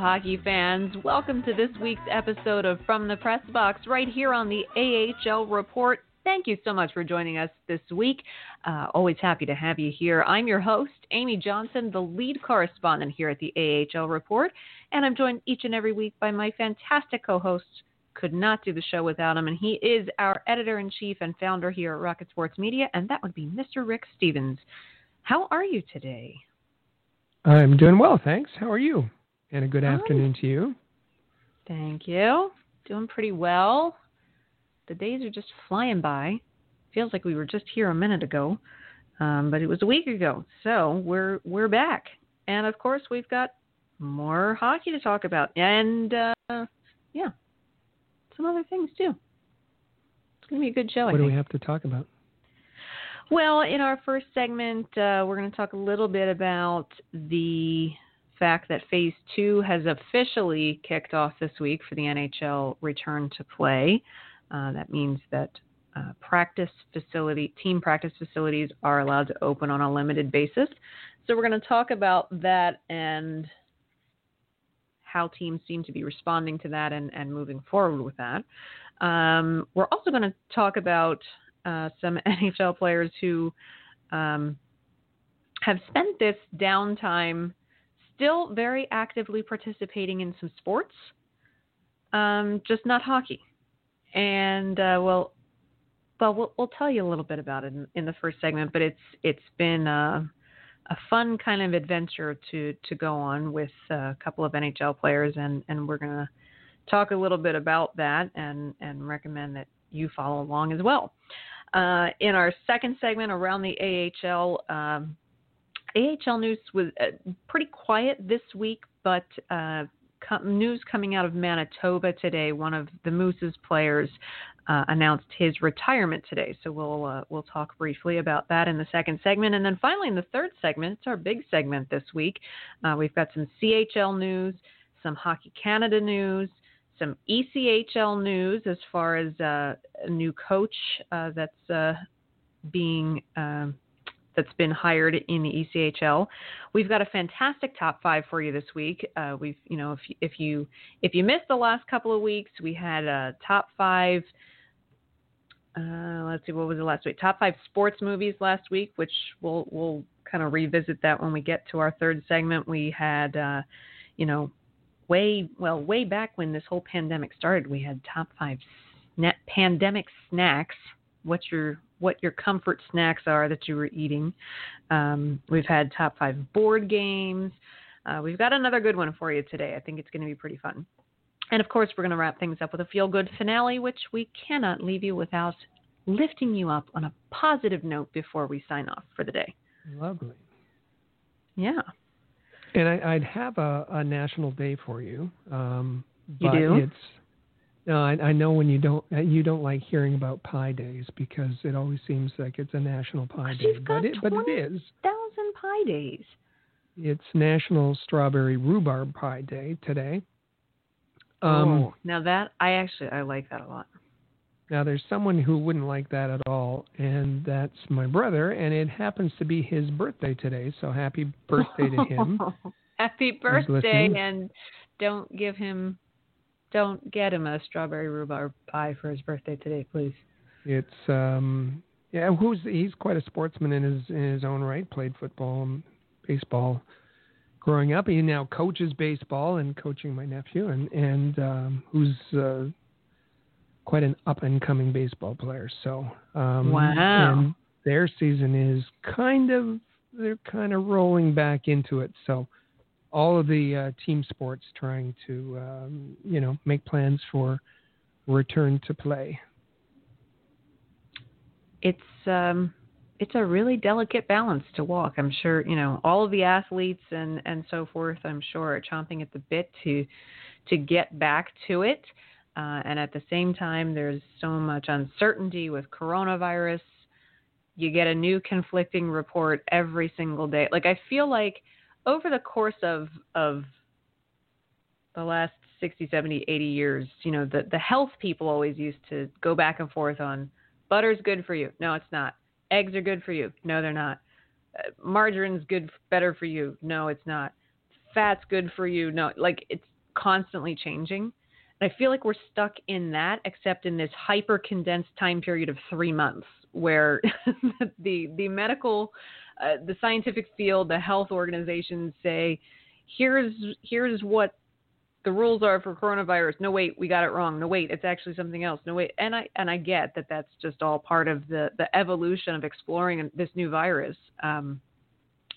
Hockey fans. Welcome to this week's episode of From the Press Box right here on the AHL Report. Thank you so much for joining us this week. Uh, always happy to have you here. I'm your host, Amy Johnson, the lead correspondent here at the AHL Report, and I'm joined each and every week by my fantastic co host. Could not do the show without him, and he is our editor in chief and founder here at Rocket Sports Media, and that would be Mr. Rick Stephens. How are you today? I'm doing well, thanks. How are you? And a good Hi. afternoon to you. Thank you. Doing pretty well. The days are just flying by. Feels like we were just here a minute ago, um, but it was a week ago. So we're we're back, and of course we've got more hockey to talk about, and uh, yeah, some other things too. It's gonna be a good show. What do we have to talk about? Well, in our first segment, uh, we're going to talk a little bit about the fact that Phase 2 has officially kicked off this week for the NHL return to play. Uh, that means that uh, practice facility, team practice facilities are allowed to open on a limited basis. So we're going to talk about that and how teams seem to be responding to that and, and moving forward with that. Um, we're also going to talk about uh, some NHL players who um, have spent this downtime still very actively participating in some sports, um, just not hockey. And uh, well, well, well, we'll tell you a little bit about it in, in the first segment. But it's it's been uh, a fun kind of adventure to to go on with a couple of NHL players, and and we're gonna talk a little bit about that and and recommend that you follow along as well. Uh, in our second segment around the AHL, um, AHL news was uh, pretty quiet this week, but uh, news coming out of Manitoba today. One of the Moose's players uh, announced his retirement today, so we'll uh, we'll talk briefly about that in the second segment, and then finally in the third segment, it's our big segment this week. Uh, we've got some CHL news, some Hockey Canada news, some ECHL news as far as uh, a new coach that's being um, that's been hired in the ECHL. We've got a fantastic top five for you this week. Uh, we've you know if if you if you missed the last couple of weeks, we had a top five. Uh, let's see, what was the last week? Top five sports movies last week, which we'll we'll kind of revisit that when we get to our third segment. We had, uh, you know, way well way back when this whole pandemic started, we had top five pandemic snacks. What's your what your comfort snacks are that you were eating. Um, we've had top five board games. Uh, we've got another good one for you today. I think it's going to be pretty fun. And of course, we're going to wrap things up with a feel good finale, which we cannot leave you without lifting you up on a positive note before we sign off for the day. Lovely. Yeah. And I, would have a, a, national day for you. Um, you do? It's no, I, I, know when you don't uh, you don't like hearing about Pie Days because it always seems like it's a national Pie Day, but it but it is thousand Pie Days. It's National Strawberry Rhubarb Pie Day today. Um, oh, now that I actually I like that a lot. Now there's someone who wouldn't like that at all, and that's my brother, and it happens to be his birthday today. So happy birthday to him! happy birthday, and don't give him, don't get him a strawberry rhubarb pie for his birthday today, please. It's um, yeah, who's he's quite a sportsman in his in his own right. Played football, and baseball, growing up. He now coaches baseball and coaching my nephew, and and um, who's uh, quite an up and coming baseball player. So um, wow, and their season is kind of they're kind of rolling back into it. So all of the uh, team sports trying to um, you know make plans for return to play. It's um, it's a really delicate balance to walk. I'm sure you know all of the athletes and and so forth. I'm sure are chomping at the bit to to get back to it. Uh, and at the same time, there's so much uncertainty with coronavirus. You get a new conflicting report every single day. Like I feel like over the course of of the last 60, 70, 80 years, you know, the the health people always used to go back and forth on butter's good for you. No, it's not. Eggs are good for you. No, they're not. Uh, margarine's good better for you. No, it's not fat's good for you. No, like it's constantly changing. And I feel like we're stuck in that, except in this hyper condensed time period of three months, where the the medical, uh, the scientific field, the health organizations say, here's here's what the rules are for coronavirus. No, wait, we got it wrong. No, wait, it's actually something else. No, wait, and I and I get that that's just all part of the the evolution of exploring this new virus. Um,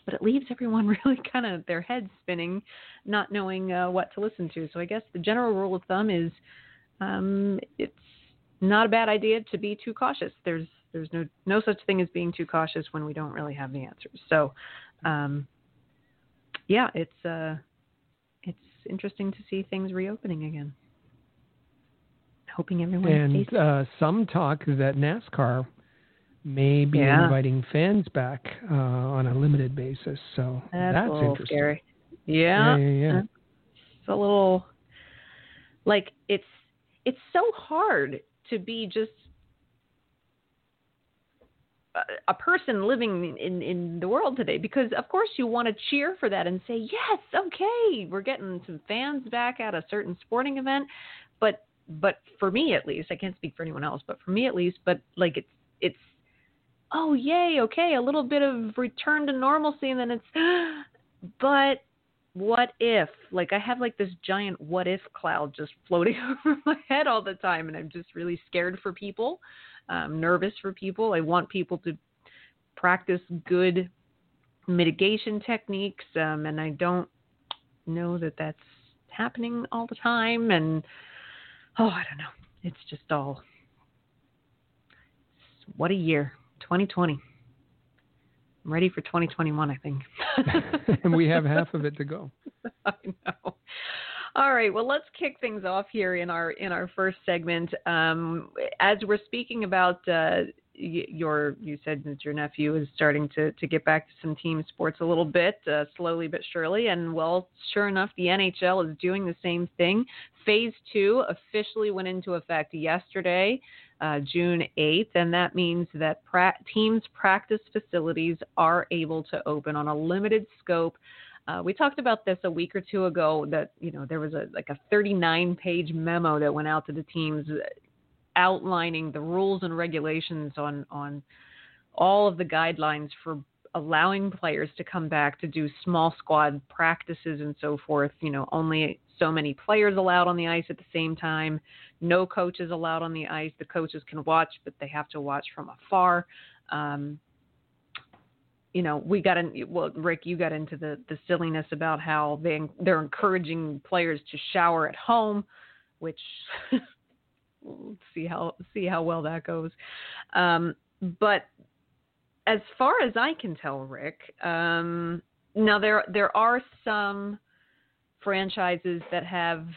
but it leaves everyone really kind of their heads spinning, not knowing uh, what to listen to. So I guess the general rule of thumb is um, it's not a bad idea to be too cautious. There's there's no no such thing as being too cautious when we don't really have the answers. So um, yeah, it's uh, it's interesting to see things reopening again. Hoping everyone and uh, some talk that NASCAR may be yeah. inviting fans back uh, on a limited basis. So that's, that's a little interesting. scary. Yeah. Yeah, yeah, yeah. It's a little like it's it's so hard to be just a, person living in in the world today because of course you want to cheer for that and say yes okay we're getting some fans back at a certain sporting event. But but for me at least i can't speak for anyone else but for me at least but like it's it's oh yay okay a little bit of return to normalcy and then it's but what if? Like i have like this giant what if cloud just floating over my head all the time and i'm just really scared for people i'm nervous for people i want people to practice good mitigation techniques um, and i don't know that that's happening all the time and oh i don't know it's just all what a year 2020. I'm ready for 2021, I think. and we have half of it to go. I know. All right. Well, let's kick things off here in our in our first segment. Um, as we're speaking about uh, your, you said that your nephew is starting to to get back to some team sports a little bit, uh, slowly but surely. And well, sure enough, the NHL is doing the same thing. Phase two officially went into effect yesterday uh, June 8th, and that means that pra- teams' practice facilities are able to open on a limited scope. Uh, we talked about this a week or two ago. That you know there was a like a 39-page memo that went out to the teams outlining the rules and regulations on on all of the guidelines for allowing players to come back to do small squad practices and so forth. You know, only so many players allowed on the ice at the same time. No coaches allowed on the ice. The coaches can watch, but they have to watch from afar. Um, you know, we got in. Well, Rick, you got into the the silliness about how they they're encouraging players to shower at home, which see how see how well that goes. Um, but as far as I can tell, Rick, um, now there there are some franchises that have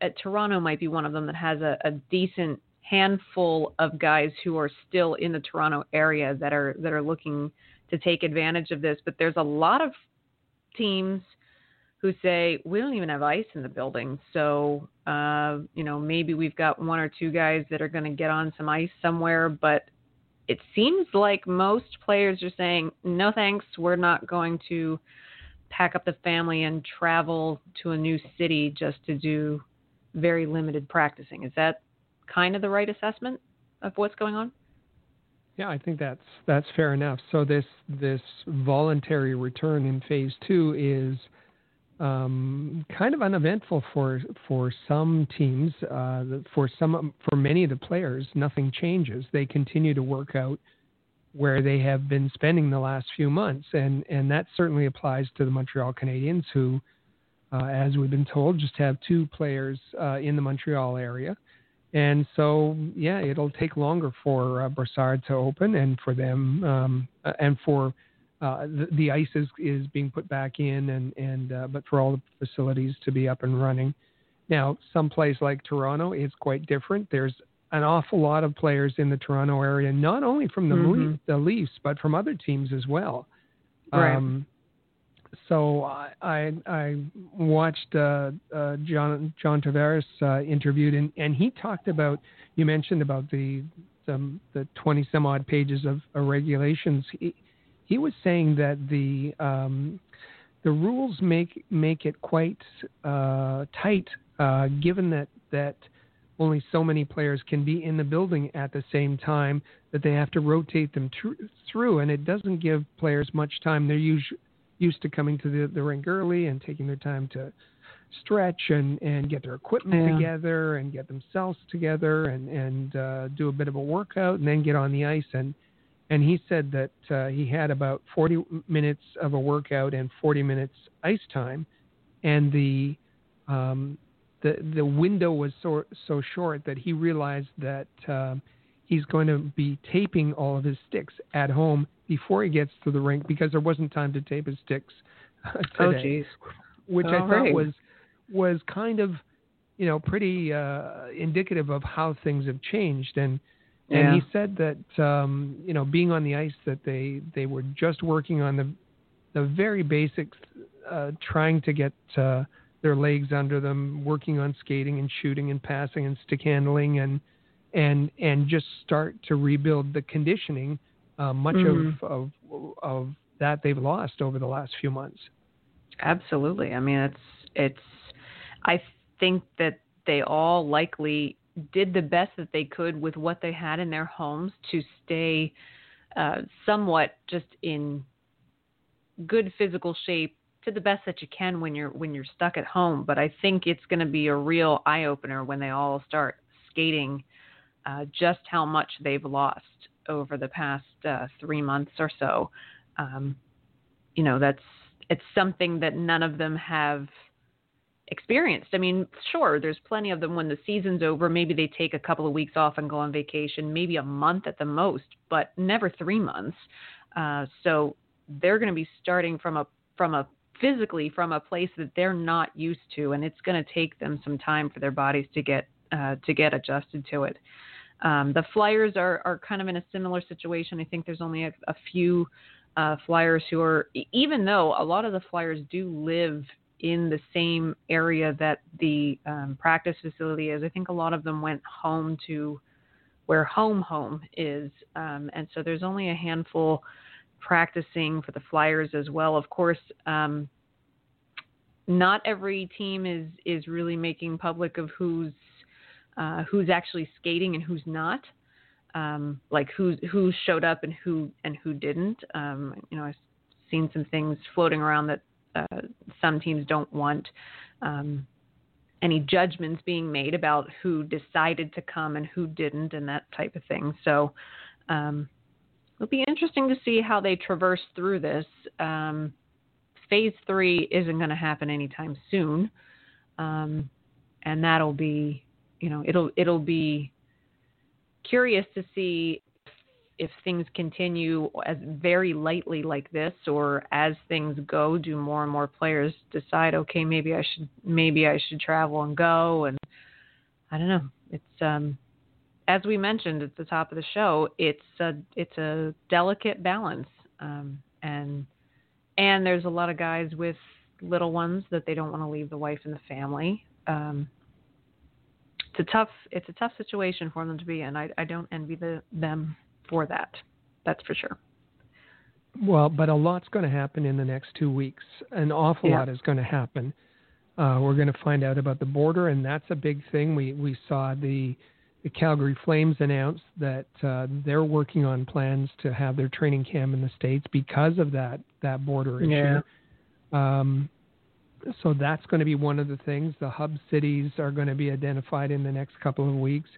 at Toronto might be one of them that has a, a decent handful of guys who are still in the Toronto area that are that are looking to take advantage of this. But there's a lot of teams who say we don't even have ice in the building, so uh, you know maybe we've got one or two guys that are going to get on some ice somewhere, but it seems like most players are saying, no thanks, we're not going to pack up the family and travel to a new city just to do very limited practicing. Is that kind of the right assessment of what's going on? Yeah, I think that's that's fair enough. So this this voluntary return in phase two is um, kind of uneventful for for some teams. Uh, for some for many of the players, nothing changes. They continue to work out where they have been spending the last few months, and and that certainly applies to the Montreal Canadiens, who, uh, as we've been told, just have two players uh, in the Montreal area. And so, yeah, it'll take longer for uh, Brossard to open, and for them, um, uh, and for uh, the, the, ice is, is being put back in, and and uh, but for all the facilities to be up and running. Now, some place like Toronto is quite different. There's an awful lot of players in the Toronto area, not only from the, mm-hmm. the Leafs but from other teams as well. Right. Um, so I I, I watched uh, uh, John John Tavares uh, interviewed and, and he talked about you mentioned about the the, the twenty some odd pages of, regulations. He, he was saying that the um, the rules make make it quite uh, tight, uh, given that that only so many players can be in the building at the same time that they have to rotate them tr- through, and it doesn't give players much time. They're us- used to coming to the, the rink early and taking their time to stretch and, and get their equipment yeah. together and get themselves together and and uh, do a bit of a workout and then get on the ice and and he said that uh, he had about 40 minutes of a workout and 40 minutes ice time and the um, the the window was so so short that he realized that um, he's going to be taping all of his sticks at home before he gets to the rink because there wasn't time to tape his sticks uh, oh, today, oh, which all I thought right. was was kind of you know pretty uh, indicative of how things have changed and. And he said that um, you know, being on the ice, that they they were just working on the the very basics, uh, trying to get uh, their legs under them, working on skating and shooting and passing and stick handling and and and just start to rebuild the conditioning. Uh, much mm-hmm. of, of of that they've lost over the last few months. Absolutely. I mean, it's it's. I think that they all likely did the best that they could with what they had in their homes to stay uh, somewhat just in good physical shape to the best that you can when you're when you're stuck at home. But I think it's going to be a real eye opener when they all start skating uh, just how much they've lost over the past uh, three months or so. Um, you know, that's it's something that none of them have experienced. I mean, sure, there's plenty of them when the season's over. Maybe they take a couple of weeks off and go on vacation, maybe a month at the most, but never three months. Uh, so they're going to be starting from a from a physically from a place that they're not used to, and it's going to take them some time for their bodies to get uh, to get adjusted to it. Um, the Flyers are are kind of in a similar situation. I think there's only a, a few uh, Flyers who are, even though a lot of the Flyers do live in the same area that the um, practice facility is. I think a lot of them went home to where home home is, um, and so there's only a handful practicing for the Flyers as well. Of course, um, not every team is is really making public of who's uh, who's actually skating and who's not. Um, like who who showed up and who and who didn't. Um, you know, I've seen some things floating around that uh, some teams don't want um, any judgments being made about who decided to come and who didn't and that type of thing. So um, it'll be interesting to see how they traverse through this. Um, phase three isn't going to happen anytime soon, um, and that'll be, you know, it'll it'll be curious to see if things continue as very lightly like this, or as things go, do more and more players decide, okay, maybe I should maybe I should travel and go, and I don't know. It's um, as we mentioned at the top of the show, it's a it's a delicate balance, um, and and there's a lot of guys with little ones that they don't want to leave the wife and the family. Um, it's a tough it's a tough situation for them to be in. I, I don't envy the, them for that. That's for sure. Well, but a lot's going to happen in the next two weeks. An awful yeah. lot is going to happen. Uh, we're going to find out about the border, and that's a big thing. We we saw the the Calgary Flames announce that uh, they're working on plans to have their training camp in the states because of that that border issue. Yeah. Um, so that's going to be one of the things. The hub cities are going to be identified in the next couple of weeks,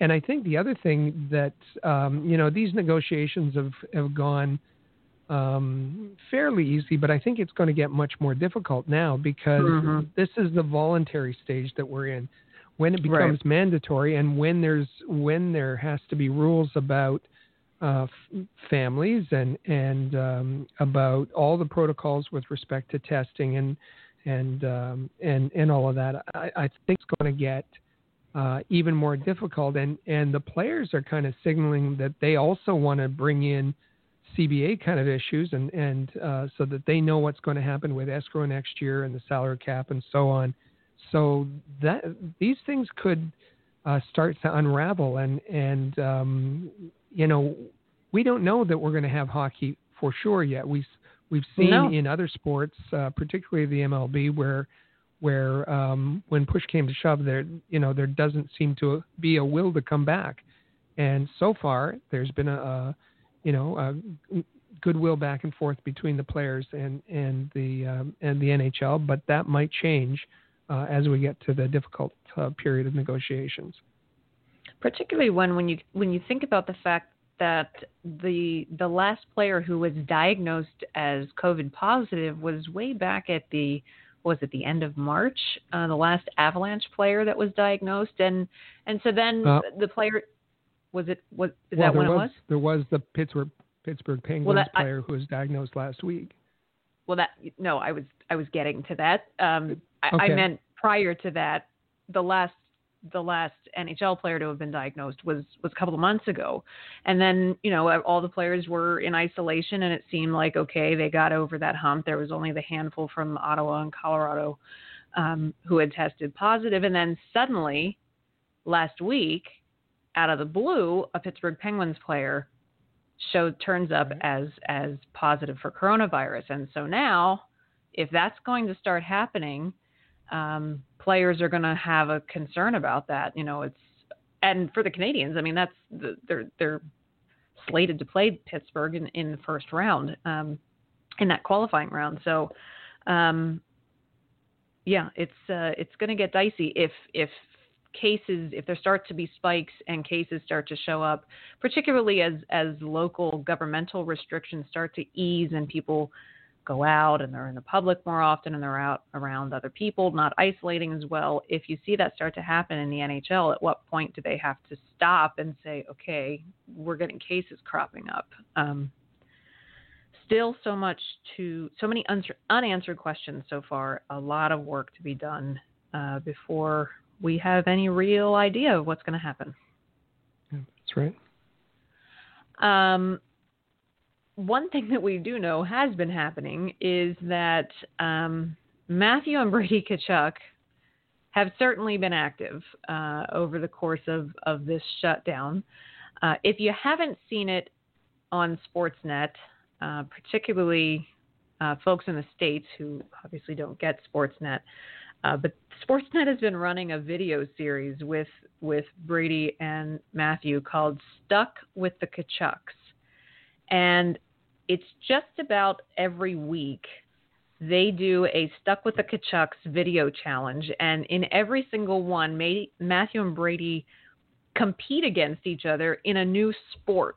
and I think the other thing that um, you know these negotiations have have gone um, fairly easy, but I think it's going to get much more difficult now because mm-hmm. this is the voluntary stage that we're in when it becomes right. mandatory and when there's when there has to be rules about uh, f- families and and um, about all the protocols with respect to testing and and um, and and all of that, I, I think it's going to get uh, even more difficult. And and the players are kind of signaling that they also want to bring in CBA kind of issues and and uh, so that they know what's going to happen with escrow next year and the salary cap and so on so that these things could uh, start to unravel, and and um, you know we don't know that we're going to have hockey for sure yet. We we've seen No. in other sports, uh, particularly the MLB, where where um, when push came to shove, there you know there doesn't seem to be a will to come back, and so far there's been a, a you know a goodwill back and forth between the players and and the um, and the NHL, but that might change uh, as we get to the difficult uh, period of negotiations. particularly when when you when you think about the fact that the the last player who was diagnosed as COVID positive was way back at the was it the end of March? Uh, the last Avalanche player that was diagnosed, and and so then Uh, the player was it was is well, that when there it was? There was the Pittsburgh Pittsburgh Penguins that- I- player who was diagnosed last week. Well, that no, I was I was getting to that. Um, I, I meant prior to that, the last the last NHL player to have been diagnosed was was a couple of months ago, and then you know all the players were in isolation, and it seemed like okay they got over that hump. There was only the handful from Ottawa and Colorado um, who had tested positive, and then suddenly last week, out of the blue, a Pittsburgh Penguins player showed turns up Right. as as positive for coronavirus, and so now if that's going to start happening, um, players are going to have a concern about that. You know, it's and for the Canadiens, I mean, that's the, they're they're slated to play Pittsburgh in, in the first round, um, in that qualifying round. So, um, yeah, it's uh, it's going to get dicey if if cases if there start to be spikes and cases start to show up particularly as as local governmental restrictions start to ease and people go out and they're in the public more often and they're out around other people not isolating as well. If you see that start to happen in the NHL at what point do they have to stop and say okay we're getting cases cropping up? Um, still so much to so many unanswer, unanswered questions so far. A lot of work to be done uh, before we have any real idea of what's going to happen. Yeah, that's right. um, one thing that we do know has been happening is that um, Matthew and Brady Tkachuk have certainly been active uh, over the course of, of this shutdown. Uh, if you haven't seen it on Sportsnet, uh, particularly uh, folks in the States who obviously don't get Sportsnet, uh, but Sportsnet has been running a video series with, with Brady and Matthew called Stuck with the Tkachuks. And it's just about every week they do a Stuck with the Tkachuks video challenge. And in every single one, May, Matthew and Brady compete against each other in a new sport.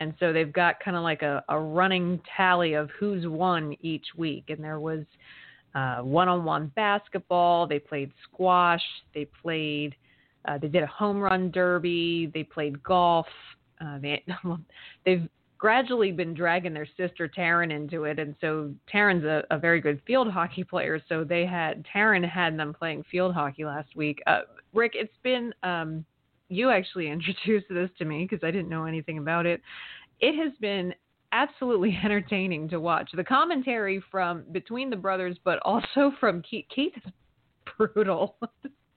And so they've got kind of like a, a running tally of who's won each week. And there was one on one basketball, they played squash, they played, uh, they did a home run derby, they played golf. Uh, they, they've gradually been dragging their sister Taryn into it, and so Taryn's a, a very good field hockey player. So they had Taryn had them playing field hockey last week. Uh, Rick, it's been um, you actually introduced this to me because I didn't know anything about it. It has been absolutely entertaining to watch. The commentary from between the brothers, but also from Keith. Keith is brutal.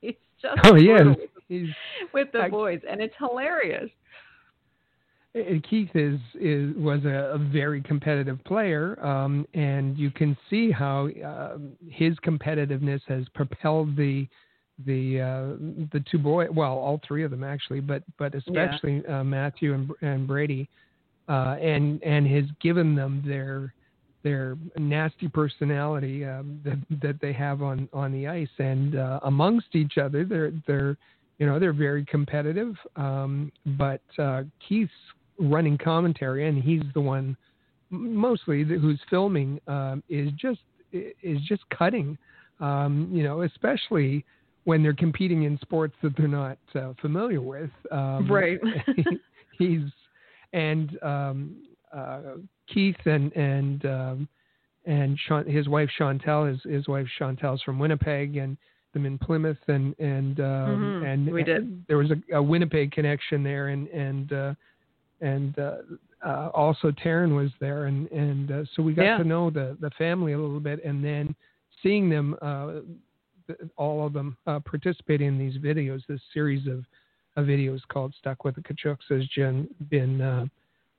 It's just Oh yeah, he's with the I- boys, and it's hilarious. Keith is is was a, a very competitive player, um, and you can see how uh, his competitiveness has propelled the the uh, the two boys. Well, all three of them actually, but but especially uh, Matthew and and Brady, uh, and and has given them their their nasty personality um, that that they have on on the ice and uh, amongst each other. They're they're you know they're very competitive. Um, but uh, Keith's running commentary, and he's the one mostly who's filming, um, is just is just cutting. Um, you know, especially when they're competing in sports that they're not uh, familiar with. Um, Right. he's and um, uh, Keith and and um, and Sean, his wife Chantel, his his wife Chantel's from Winnipeg, and them in Plymouth, and and um, Mhm, and we did. there was a, a Winnipeg connection there, and and uh, and uh, uh, also Taryn was there, and and uh, so we got Yeah. to know the the family a little bit, and then seeing them, uh, all of them uh, participating in these videos, this series of, of videos called "Stuck with the Tkachuks" has been been uh,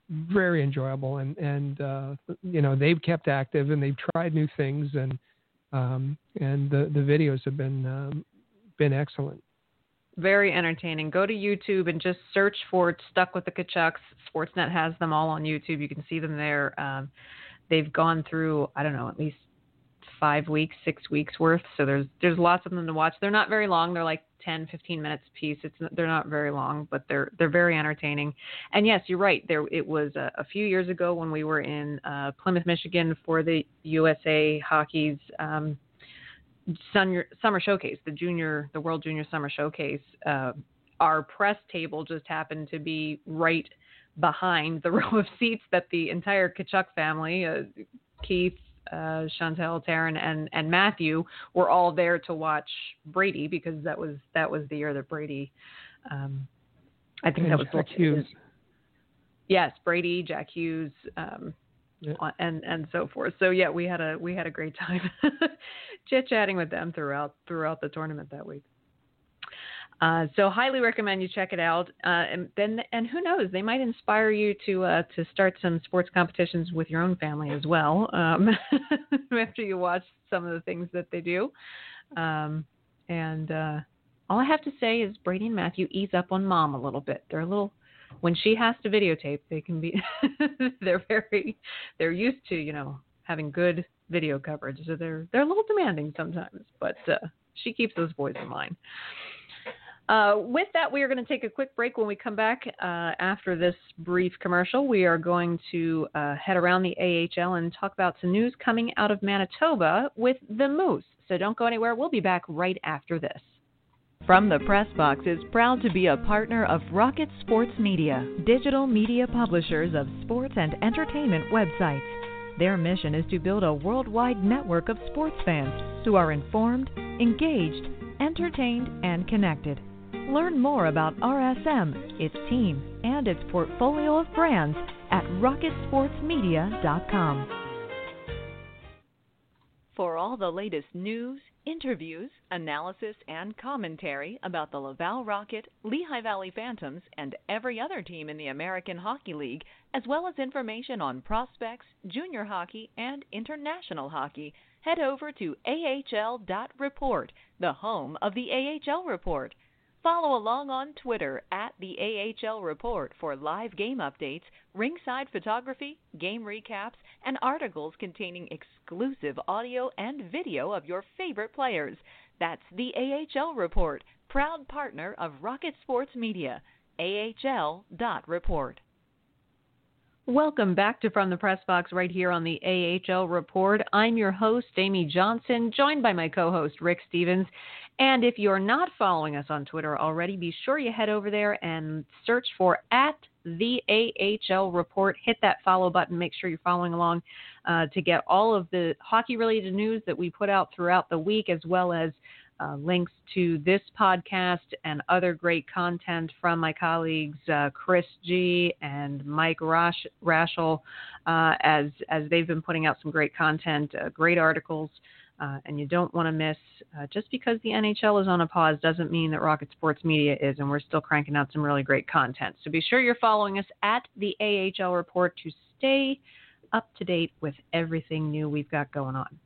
very enjoyable, and and uh, you know they've kept active and they've tried new things, and um, and the the videos have been um, been excellent. Very entertaining. Go to YouTube and just search for "Stuck with the Tkachuks. Sportsnet has them all on YouTube. You can see them there. Um, they've gone through I don't know at least five weeks, six weeks worth. So there's there's lots of them to watch. They're not very long. They're like 10, 15 minutes a piece. It's they're not very long, but they're they're very entertaining. And yes, you're right. There it was a, a few years ago when we were in uh, Plymouth, Michigan for the USA Hockey's um, summer showcase, the junior, the World Junior Summer Showcase. Uh, our press table just happened to be right behind the row of seats that the entire Tkachuk family, uh, Keith, uh, Chantel, Taryn, and and Matthew were all there to watch Brady because that was that was the year that Brady. Um, I think and that was Jack Hughes. Yes, Brady, Jack Hughes, um, yeah. and and so forth. So yeah, we had a we had a great time chit chatting with them throughout throughout the tournament that week. Uh, so highly recommend you check it out. Uh, and then, and who knows, they might inspire you to uh, to start some sports competitions with your own family as well. Um, after you watch some of the things that they do, um, and uh, all I have to say is Brady and Matthew ease up on mom a little bit. They're a little when she has to videotape. They can be they're very they're used to you know having good video coverage, so they're they're a little demanding sometimes, but uh, she keeps those boys in line. Uh, with that, we are going to take a quick break. When we come back uh, after this brief commercial, we are going to uh, head around the AHL and talk about some news coming out of Manitoba with the Moose. So don't go anywhere. We'll be back right after this. From the Press Box is proud to be a partner of Rocket Sports Media, digital media publishers of sports and entertainment websites. Their mission is to build a worldwide network of sports fans who are informed, engaged, entertained, and connected. Learn more about RSM, its team, and its portfolio of brands at rocketsportsmedia.com. For all the latest news, interviews, analysis, and commentary about the Laval Rocket, Lehigh Valley Phantoms, and every other team in the American Hockey League, as well as information on prospects, junior hockey, and international hockey, head over to AHL.report, the home of the AHL Report. Follow along on Twitter at the AHL Report for live game updates, ringside photography, game recaps, and articles containing exclusive audio and video of your favorite players. That's the AHL Report, proud partner of Rocket Sports Media. AHL.report. Welcome back to From the Press Box right here on the AHL Report. I'm your host, Amy Johnson, joined by my co host, Rick Stephens. And if you're not following us on Twitter already, be sure you head over there and search for at the AHL report. Hit that follow button. Make sure you're following along uh, to get all of the hockey related news that we put out throughout the week, as well as uh, links to this podcast and other great content from my colleagues uh, Chris G and Mike Rash- Rashel, uh, as as they've been putting out some great content, uh, great articles uh, and you don't want to miss. Uh, just because the NHL is on a pause doesn't mean that Rocket Sports Media is, and we're still cranking out some really great content. So be sure you're following us at the AHL Report to stay up to date with everything new we've got going on.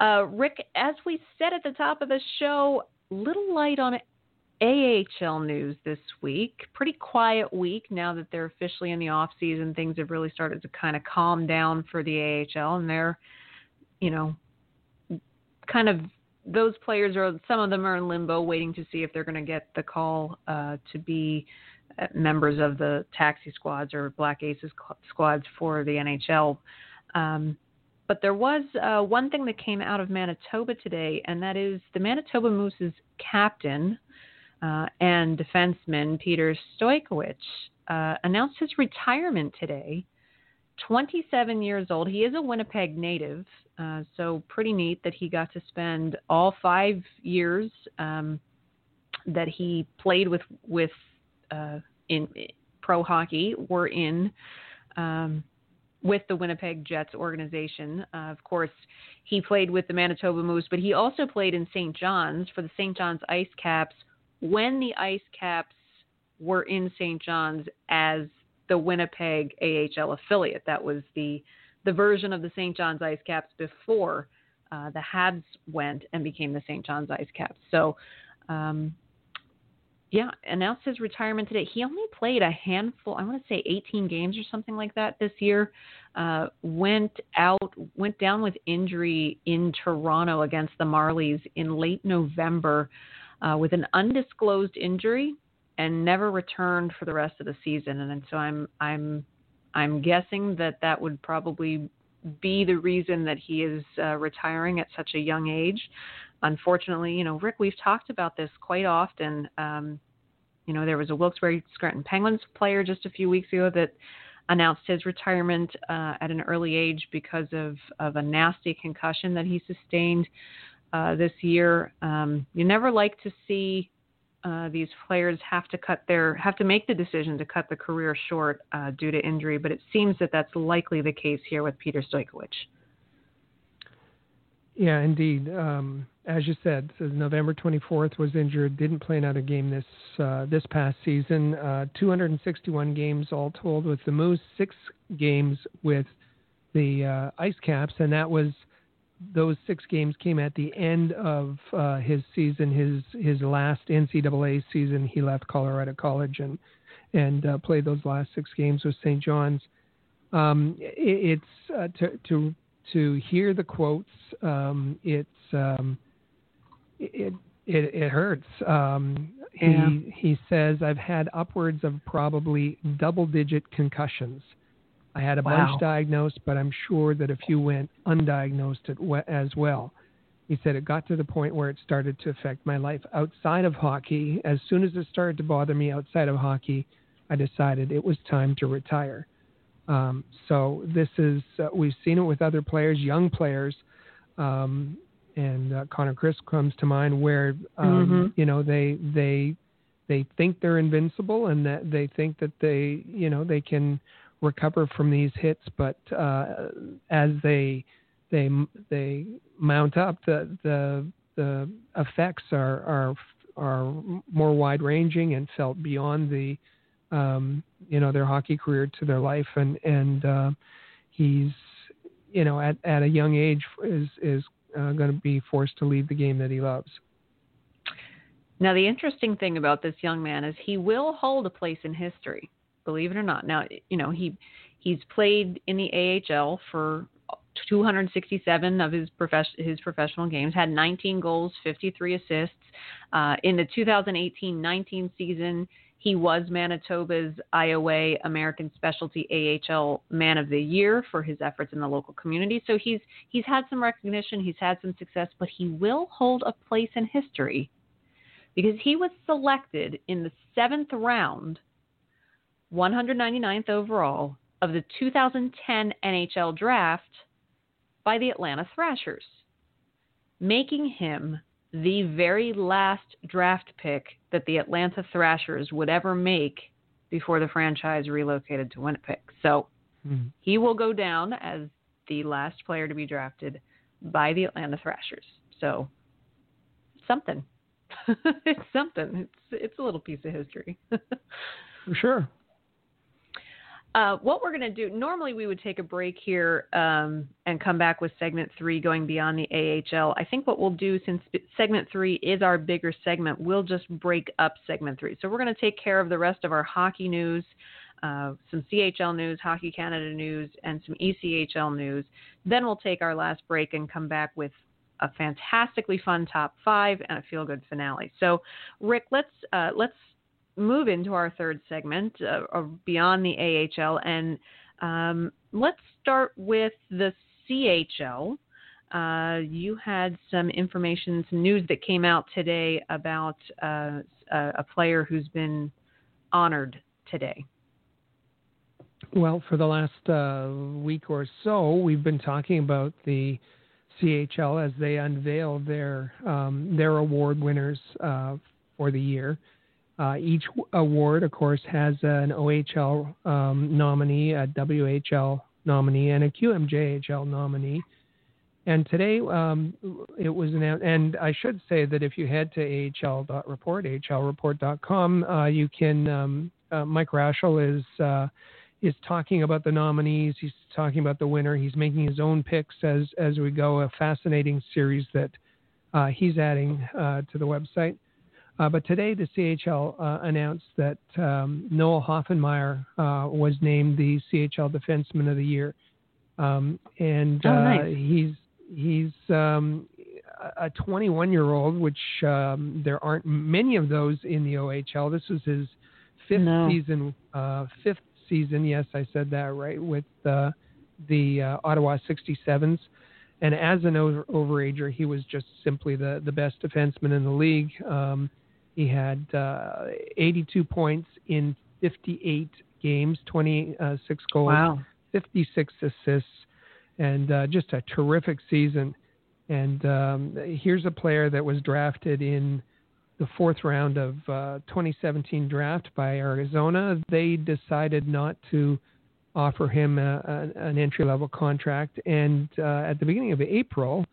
Uh, Rick, as we said at the top of the show, little light on AHL news this week. Pretty quiet week now that they're officially in the off season. Things have really started to kind of calm down for the AHL, and they're, you know, kind of those players are some of them are in limbo, waiting to see if they're going to get the call uh, to be uh, members of the taxi squads or Black Aces squads for the NHL. Um, but there was uh, one thing that came out of Manitoba today, and that is the Manitoba Moose's captain uh, and defenseman Peter Stoykewych uh, announced his retirement today 27 years old. He is a Winnipeg native, uh, so pretty neat that he got to spend all five years um, that he played with with uh, in pro hockey were in um, with the Winnipeg Jets organization. Uh, of course, he played with the Manitoba Moose, but he also played in St. John's for the St. John's Ice Caps when the Ice Caps were in St. John's as the Winnipeg AHL affiliate. That was the the version of the St. John's Ice Caps before uh, the Habs went and became the St. John's Ice Caps. So, um, yeah, announced his retirement today. He only played a handful, I want to say 18 games or something like that this year. Uh, went out, went down with injury in Toronto against the Marlies in late November uh, with an undisclosed injury and never returned for the rest of the season. And, and so I'm, I'm, I'm guessing that that would probably be the reason that he is uh, retiring at such a young age. Unfortunately, you know, Rick, we've talked about this quite often. Um, you know, there was a Wilkes-Barre Scranton Penguins player just a few weeks ago that announced his retirement uh, at an early age because of, of a nasty concussion that he sustained uh, this year. Um, you never like to see uh, these players have to cut their have to make the decision to cut the career short uh, due to injury, but it seems that that's likely the case here with Peter Stoykewych. Yeah, indeed. Um, as you said, November 24th was injured, didn't play another game this uh, this past season. Uh, 261 games all told with the Moose, six games with the uh, Ice Caps, and that was those six games came at the end of uh, his season, his his last NCAA season. He left Colorado College and and uh, played those last six games with St. John's. Um, it, it's uh, to to to hear the quotes. Um, it's um, it, it it hurts. Um, yeah. He he says I've had upwards of probably double digit concussions. I had a wow. bunch diagnosed, but I'm sure that a few went undiagnosed as well. He said it got to the point where it started to affect my life outside of hockey. As soon as it started to bother me outside of hockey, I decided it was time to retire. Um, so this is uh, we've seen it with other players, young players, um, and uh, Connor Chris comes to mind, where um, mm-hmm. you know they they they think they're invincible and that they think that they you know they can recover from these hits, but uh, as they they they mount up, the the the effects are are are more wide ranging and felt beyond the um, you know their hockey career to their life, and and uh, he's you know at at a young age is is uh, going to be forced to leave the game that he loves. Now, the interesting thing about this young man is he will hold a place in history believe it or not. Now, you know, he he's played in the AHL for 267 of his profession his professional games, had 19 goals, 53 assists. Uh, in the 2018-19 season, he was Manitoba's IOA American Specialty AHL Man of the Year for his efforts in the local community. So he's he's had some recognition, he's had some success, but he will hold a place in history because he was selected in the seventh round 199th overall of the 2010 NHL draft by the Atlanta Thrashers, making him the very last draft pick that the Atlanta Thrashers would ever make before the franchise relocated to Winnipeg. So mm-hmm. he will go down as the last player to be drafted by the Atlanta Thrashers. So something. it's something. It's it's a little piece of history. For sure. Uh, what we're going to do, normally we would take a break here um, and come back with segment three going beyond the AHL. I think what we'll do, since segment three is our bigger segment, we'll just break up segment three. So we're going to take care of the rest of our hockey news, uh, some CHL news, Hockey Canada news, and some ECHL news. Then we'll take our last break and come back with a fantastically fun top five and a feel good finale. So, Rick, let's uh, let's move into our third segment uh, of Beyond the AHL, and um, let's start with the CHL. Uh, you had some information, some news that came out today about uh, a player who's been honored today. Well, for the last uh, week or so, we've been talking about the CHL as they unveil their um, their award winners uh, for the year. Uh, each award, of course, has an OHL um, nominee, a WHL nominee, and a QMJHL nominee. And today um, it was announced, and I should say that if you head to ahl.report, ahlreport.com, uh, you can, um, uh, Mike Rashel is, uh, is talking about the nominees. He's talking about the winner. He's making his own picks as as we go. A fascinating series that uh, he's adding uh, to the website. Uh, but today, the CHL uh, announced that um, Noel Hoefenmayer uh, was named the CHL Defenseman of the Year, um, and oh, uh, nice. he's he's um, a 21 year old, which um, there aren't many of those in the OHL. This was his fifth No. season, uh, fifth season. Yes, I said that right with uh, the uh, Ottawa 67s. And as an over- overager, he was just simply the the best defenseman in the league. Um, he had uh, 82 points in 58 games, 26 goals, Wow. 56 assists, and uh, just a terrific season. And um, here's a player that was drafted in the fourth round of uh, 2017 draft by Arizona. They decided not to offer him a, a, an entry level contract. And uh, at the beginning of April,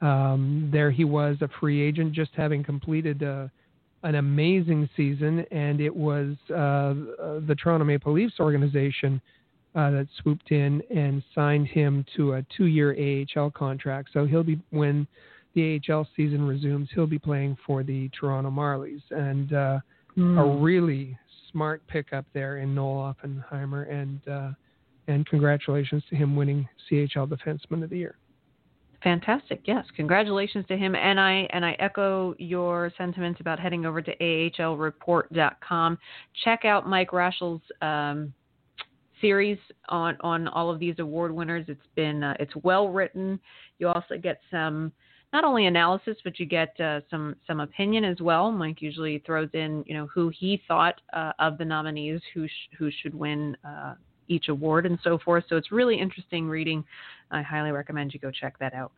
um, there he was, a free agent, just having completed uh, an amazing season. And it was uh, uh, the Toronto Maple Leafs organization uh, that swooped in and signed him to a two-year AHL contract. So he'll be when the AHL season resumes, he'll be playing for the Toronto Marlies, and uh, Hmm. a really smart pickup there in Noel Hoefenmayer, and uh, and congratulations to him winning CHL Defenseman of the Year. Fantastic. Yes. Congratulations to him. And I and I echo your sentiments about heading over to ahlreport.com. Check out Mike Raschel's um, series on on all of these award winners. It's been uh, it's well written. You also get some not only analysis, but you get uh, some some opinion as well. Mike usually throws in, you know, who he thought uh, of the nominees, who sh- who should win uh, each award, and so forth. So it's really interesting reading. I highly recommend you go check that out.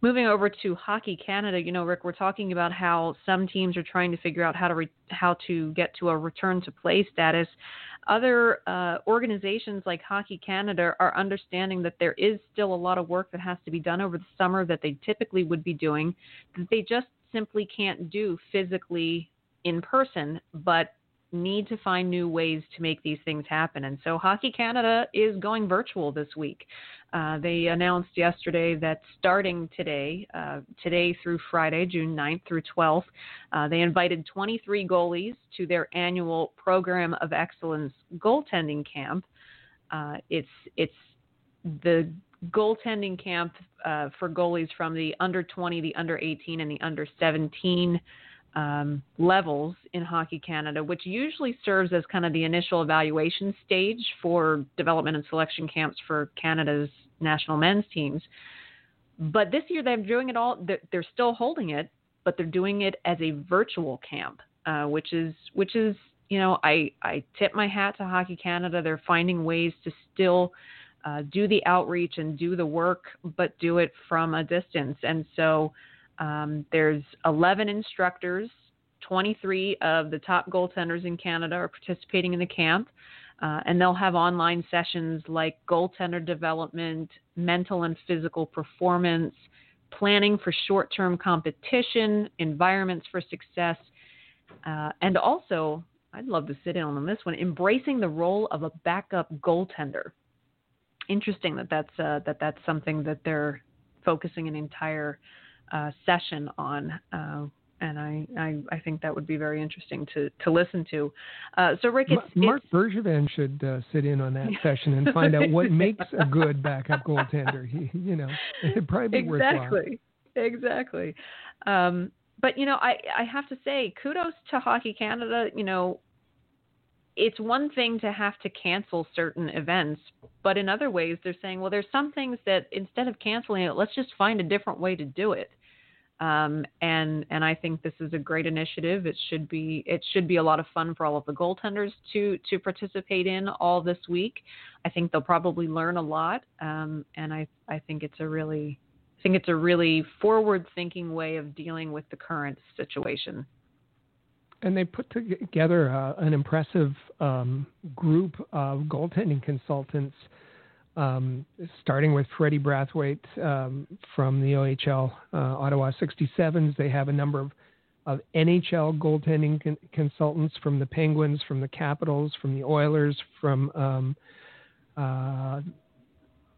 Moving over to Hockey Canada, you know, Rick, we're talking about how some teams are trying to figure out how to re- how to get to a return to play status. Other uh, organizations like Hockey Canada are understanding that there is still a lot of work that has to be done over the summer that they typically would be doing, that they just simply can't do physically in person, but need to find new ways to make these things happen. And so Hockey Canada is going virtual this week. Uh, they announced yesterday that starting today, uh, today through Friday, June 9th through 12th, uh, they invited 23 goalies to their annual Program of Excellence goaltending camp. Uh, it's it's the goaltending camp uh, for goalies from the under 20, the under 18, and the under 17 um, levels in Hockey Canada, which usually serves as kind of the initial evaluation stage for development and selection camps for Canada's national men's teams. But this year they're doing it all, they're, still holding it, but they're doing it as a virtual camp, uh, which is, which is, you know, I, I tip my hat to Hockey Canada. They're finding ways to still uh, do the outreach and do the work, but do it from a distance. And so, um, there's 11 instructors. 23 of the top goaltenders in Canada are participating in the camp, uh, and they'll have online sessions like goaltender development, mental and physical performance, planning for short term competition, environments for success, uh, and also, I'd love to sit in on this one, embracing the role of a backup goaltender. Interesting that that's, uh, that that's something that they're focusing an entire uh, session on. Uh, and I, I, I think that would be very interesting to, to listen to. Uh, so, Rick, it's, Marc it's Bergevin should uh, sit in on that session and find out what makes a good backup goaltender. He, you know, it'd probably be worthwhile. exactly, exactly. Um, but you know, I, I have to say, kudos to Hockey Canada. You know, it's one thing to have to cancel certain events, but in other ways, they're saying, well, there's some things that instead of canceling it, let's just find a different way to do it. Um, and and I think this is a great initiative. It should be it should be a lot of fun for all of the goaltenders to to participate in all this week. I think they'll probably learn a lot, um, and I I think it's a really I think it's a really forward thinking way of dealing with the current situation. And they put together uh, an impressive um, group of goaltending consultants, um, starting with Freddie Brathwaite um, from the OHL uh, Ottawa 67s. They have a number of of NHL goaltending con- consultants from the Penguins, from the Capitals, from the Oilers, from um, uh,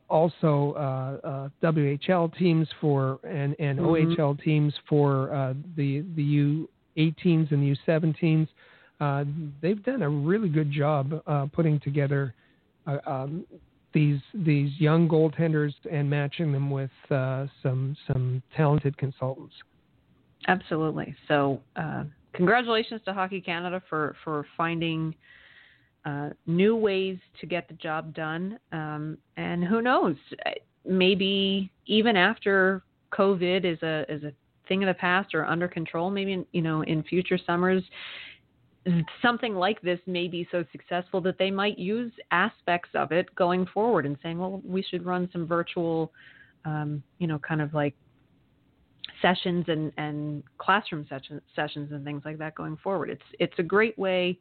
also uh, uh, WHL teams for and, and mm-hmm. OHL teams for uh, the the U18s and the U17s. Uh, they've done a really good job uh, putting together uh, um, these these young goaltenders and matching them with some some talented consultants. Absolutely. So, congratulations to Hockey Canada for for finding uh, new ways to get the job done. Um, and who knows, maybe even after COVID is a is a thing of the past or under control, maybe you know in future summers, something like this may be so successful that they might use aspects of it going forward and saying, well, we should run some virtual, um, you know, kind of like sessions and, and classroom session, sessions and things like that going forward. It's it's a great way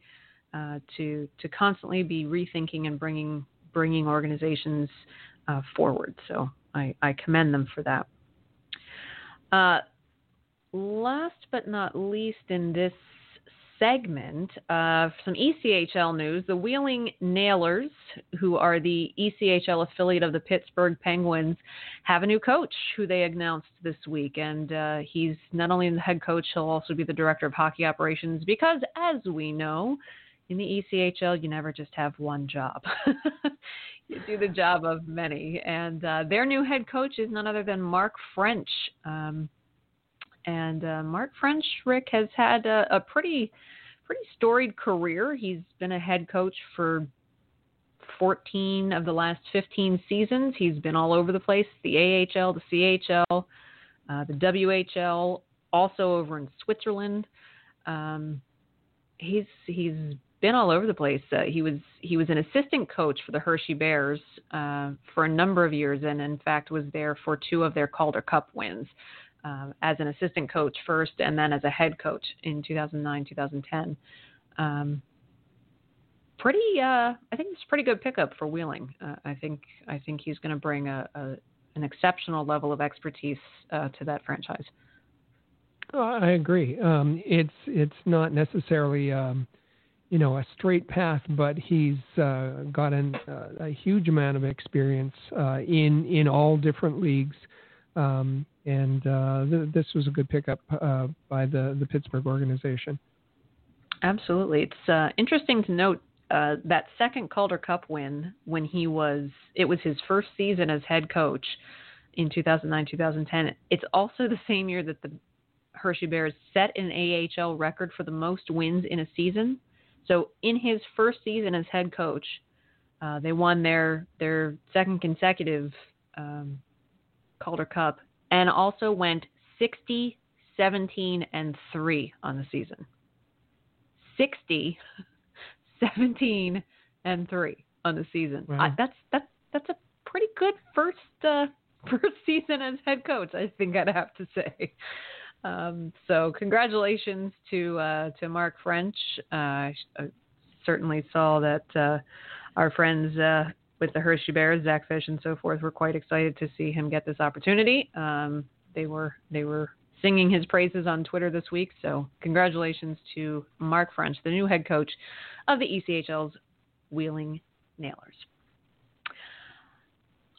uh, to to constantly be rethinking and bringing bringing organizations uh, forward. So I, I, commend them for that. Uh, last but not least in this segment, uh, some ECHL news. The Wheeling Nailers, who are the ECHL affiliate of the Pittsburgh Penguins, have a new coach who they announced this week. And uh, he's not only the head coach, he'll also be the director of hockey operations because, as we know, in the ECHL, you never just have one job. you do the job of many. And uh, their new head coach is none other than Mark French. Um, and uh, Mark French, Rick, has had a, a pretty, pretty storied career. He's been a head coach for 14 of the last 15 seasons. He's been all over the place the AHL, the CHL, uh, the WHL, also over in Switzerland. Um, he's he's been all over the place. Uh, he was he was an assistant coach for the Hershey Bears uh, for a number of years, and in fact was there for two of their Calder Cup wins uh, as an assistant coach first, and then as a head coach in 2009 2010. Um, pretty, uh, I think it's a pretty good pickup for Wheeling. Uh, I think I think he's going to bring a, a, an exceptional level of expertise uh, to that franchise. I agree. Um, it's it's not necessarily. Um, you know a straight path, but he's uh, got uh, a huge amount of experience uh, in in all different leagues, um, and uh, th- this was a good pickup uh, by the the Pittsburgh organization. Absolutely, it's uh, interesting to note that second Calder Cup win when he was it was his first season as head coach in 2009-2010. It's also the same year that the Hershey Bears set an AHL record for the most wins in a season so in his first season as head coach, uh, they won their their second consecutive um, Calder Cup and also went 60, 17, and 3 on the season. 60, 17, and 3 on the season. Wow. I, that's that's that's a pretty good first uh, first season as head coach. I think I'd have to say. Um, so congratulations to uh, to Mark French. Uh, I certainly saw that uh, our friends uh, with the Hershey Bears, Zack Fisch, and so forth, were quite excited to see him get this opportunity. Um, they were they were singing his praises on Twitter this week. So congratulations to Mark French, the new head coach of the ECHL's Wheeling Nailers.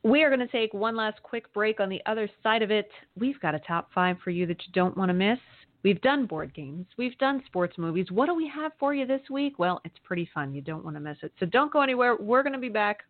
We are going to take one last quick break. On the other side of it, we've got a top five for you that you don't want to miss. We've done board games, we've done sports movies. What do we have for you this week? Well, it's pretty fun. You don't want to miss it. So don't go anywhere. We're going to be back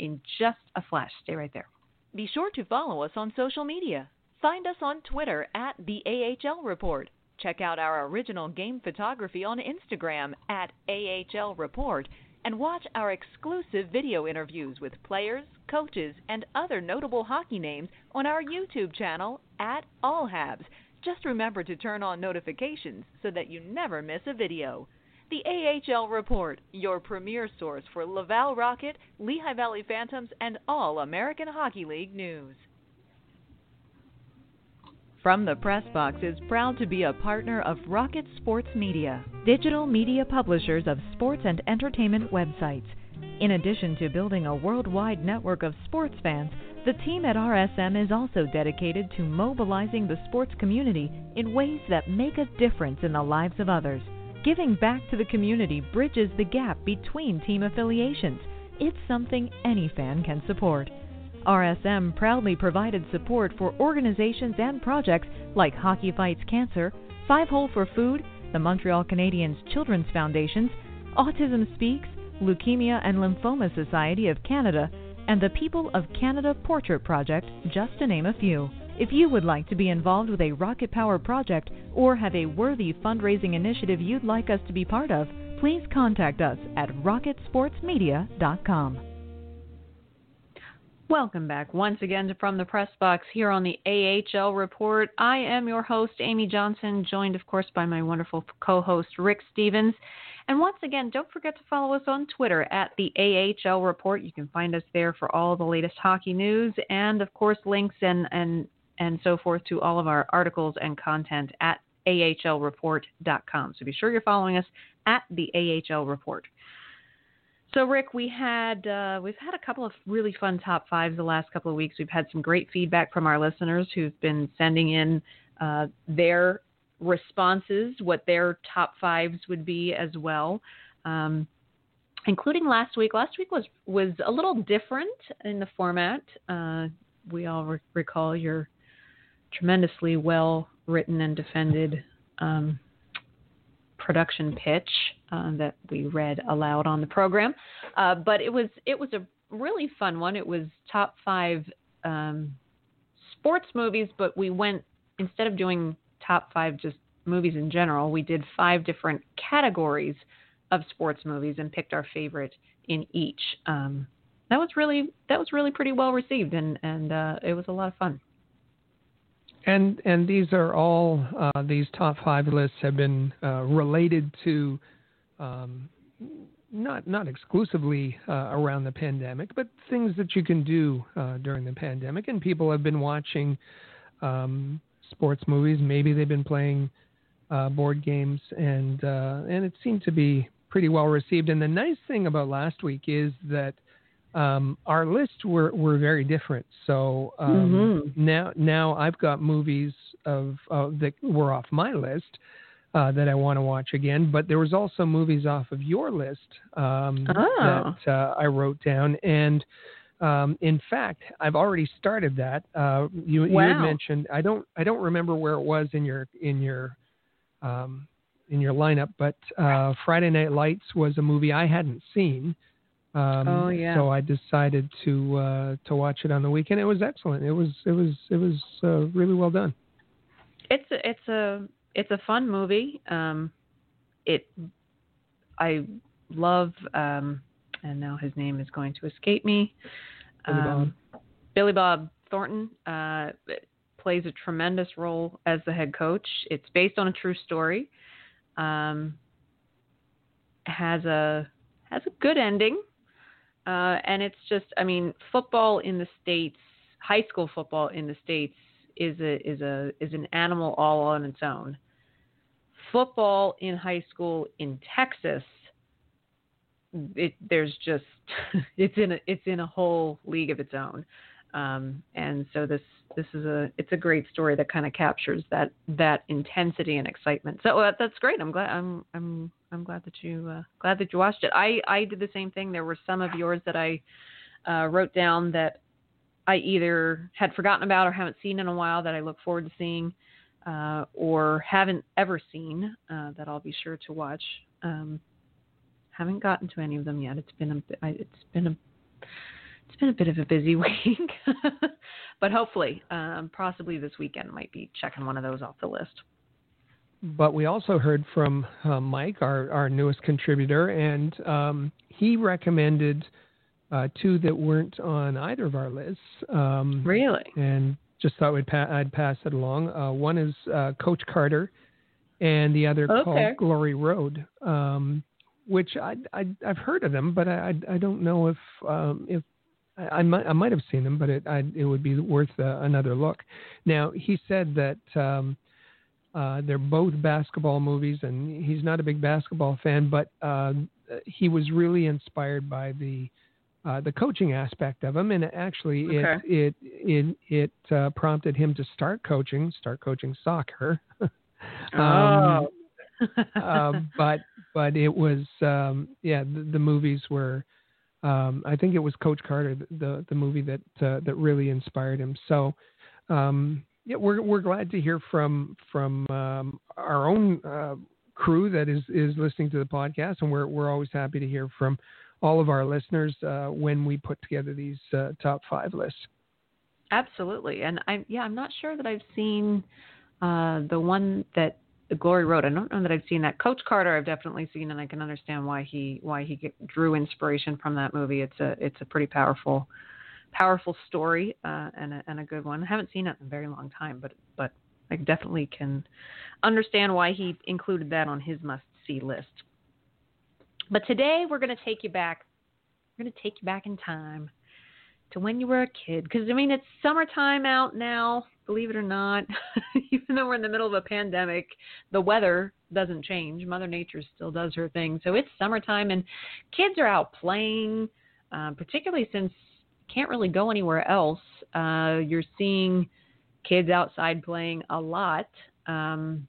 in just a flash. Stay right there. Be sure to follow us on social media. Find us on Twitter at the AHL Report. Check out our original game photography on Instagram at AHL Report and watch our exclusive video interviews with players, coaches, and other notable hockey names on our YouTube channel at All Habs. Just remember to turn on notifications so that you never miss a video. The AHL Report, your premier source for Laval Rocket, Lehigh Valley Phantoms, and all American Hockey League news. From the Press Box is proud to be a partner of Rocket Sports Media, digital media publishers of sports and entertainment websites. In addition to building a worldwide network of sports fans, the team at RSM is also dedicated to mobilizing the sports community in ways that make a difference in the lives of others. Giving back to the community bridges the gap between team affiliations. It's something any fan can support. RSM proudly provided support for organizations and projects like Hockey Fights Cancer, Five Hole for Food, the Montreal Canadiens Children's Foundations, Autism Speaks, Leukemia and Lymphoma Society of Canada, and the People of Canada Portrait Project, just to name a few. If you would like to be involved with a Rocket Power project or have a worthy fundraising initiative you'd like us to be part of, please contact us at rocketsportsmedia.com. Welcome back once again to From the Press Box here on the AHL Report. I am your host, Amy Johnson, joined, of course, by my wonderful co host, Rick Stephens. And once again, don't forget to follow us on Twitter at the AHL Report. You can find us there for all the latest hockey news and, of course, links and, and, and so forth to all of our articles and content at ahlreport.com. So be sure you're following us at the AHL Report. So Rick, we had uh, we've had a couple of really fun top fives the last couple of weeks. We've had some great feedback from our listeners who've been sending in uh, their responses, what their top fives would be as well, um, including last week. Last week was was a little different in the format. Uh, we all re- recall your tremendously well written and defended um, production pitch uh, that we read aloud on the program. Uh, but it was it was a really fun one. It was top five um, sports movies, but we went instead of doing top five just movies in general, we did five different categories of sports movies and picked our favorite in each. Um, that was really that was really pretty well received, and and uh, it was a lot of fun. And and these are all uh, these top five lists have been uh, related to um, not not exclusively uh, around the pandemic, but things that you can do uh, during the pandemic. And people have been watching um, sports movies. Maybe they've been playing uh, board games, and uh, and it seemed to be pretty well received. And the nice thing about last week is that um, our lists were, were very different. So um, mm-hmm. now now I've got movies of uh, that were off my list uh, that I want to watch again. But there was also movies off of your list um, oh. that uh, I wrote down. And um, in fact, I've already started that. Uh, you, wow. you had mentioned I don't I don't remember where it was in your in your um, in your lineup, but uh, Friday Night Lights was a movie I hadn't seen. Um, oh yeah. So I decided to uh, to watch it on the weekend. It was excellent. It was it was it was uh, really well done. It's a, it's a it's a fun movie. Um, it I love um, and now his name is going to escape me. Billy Bob, um, Billy Bob Thornton uh, plays a tremendous role as the head coach. It's based on a true story. Um, has a has a good ending. Uh, and it's just, I mean, football in the states, high school football in the states is a is a is an animal all on its own. Football in high school in Texas, it there's just it's in a it's in a whole league of its own. Um, and so this this is a it's a great story that kind of captures that that intensity and excitement. So uh, that's great. I'm glad I'm I'm I'm glad that you uh, glad that you watched it. I I did the same thing. There were some of yours that I uh, wrote down that I either had forgotten about or haven't seen in a while that I look forward to seeing, uh, or haven't ever seen uh, that I'll be sure to watch. Um, haven't gotten to any of them yet. It's been a it's been a it's been a bit of a busy week, but hopefully, um, possibly this weekend might be checking one of those off the list. But we also heard from uh, Mike, our, our newest contributor, and um, he recommended uh, two that weren't on either of our lists. Um, really? And just thought we'd pa- I'd pass it along. Uh, one is uh, Coach Carter, and the other okay. called Glory Road, um, which I, I have heard of them, but I I don't know if um, if I, I, might I might have seen them, but it I, it would be worth uh, another look. Now he said that um, uh, they're both basketball movies, and he's not a big basketball fan, but uh, he was really inspired by the uh, the coaching aspect of him, and actually Okay. it it it it uh, prompted him to start coaching, start coaching soccer. Um, uh, but but it was um, yeah the, the movies were um, I think it was Coach Carter the the, the movie that uh, that really inspired him. So um, yeah, we're we're glad to hear from from um, our own uh, crew that is is listening to the podcast, and we're we're always happy to hear from all of our listeners uh, when we put together these uh, top five lists. Absolutely, and I yeah, I'm not sure that I've seen uh, the one that Glory Road. I don't know that I've seen that. Coach Carter, I've definitely seen, and I can understand why he why he get, drew inspiration from that movie. It's a it's a pretty powerful powerful story uh, and a, and a good one. I haven't seen it in a very long time, but but I definitely can understand why he included that on his must see list. But today we're going to take you back. We're going to take you back in time to when you were a kid. Because, I mean, it's summertime out now, believe it or not. Even though we're in the middle of a pandemic, the weather doesn't change. Mother Nature still does her thing. So it's summertime, and kids are out playing, uh, particularly since can't really go anywhere else. Uh, you're seeing kids outside playing a lot. Um,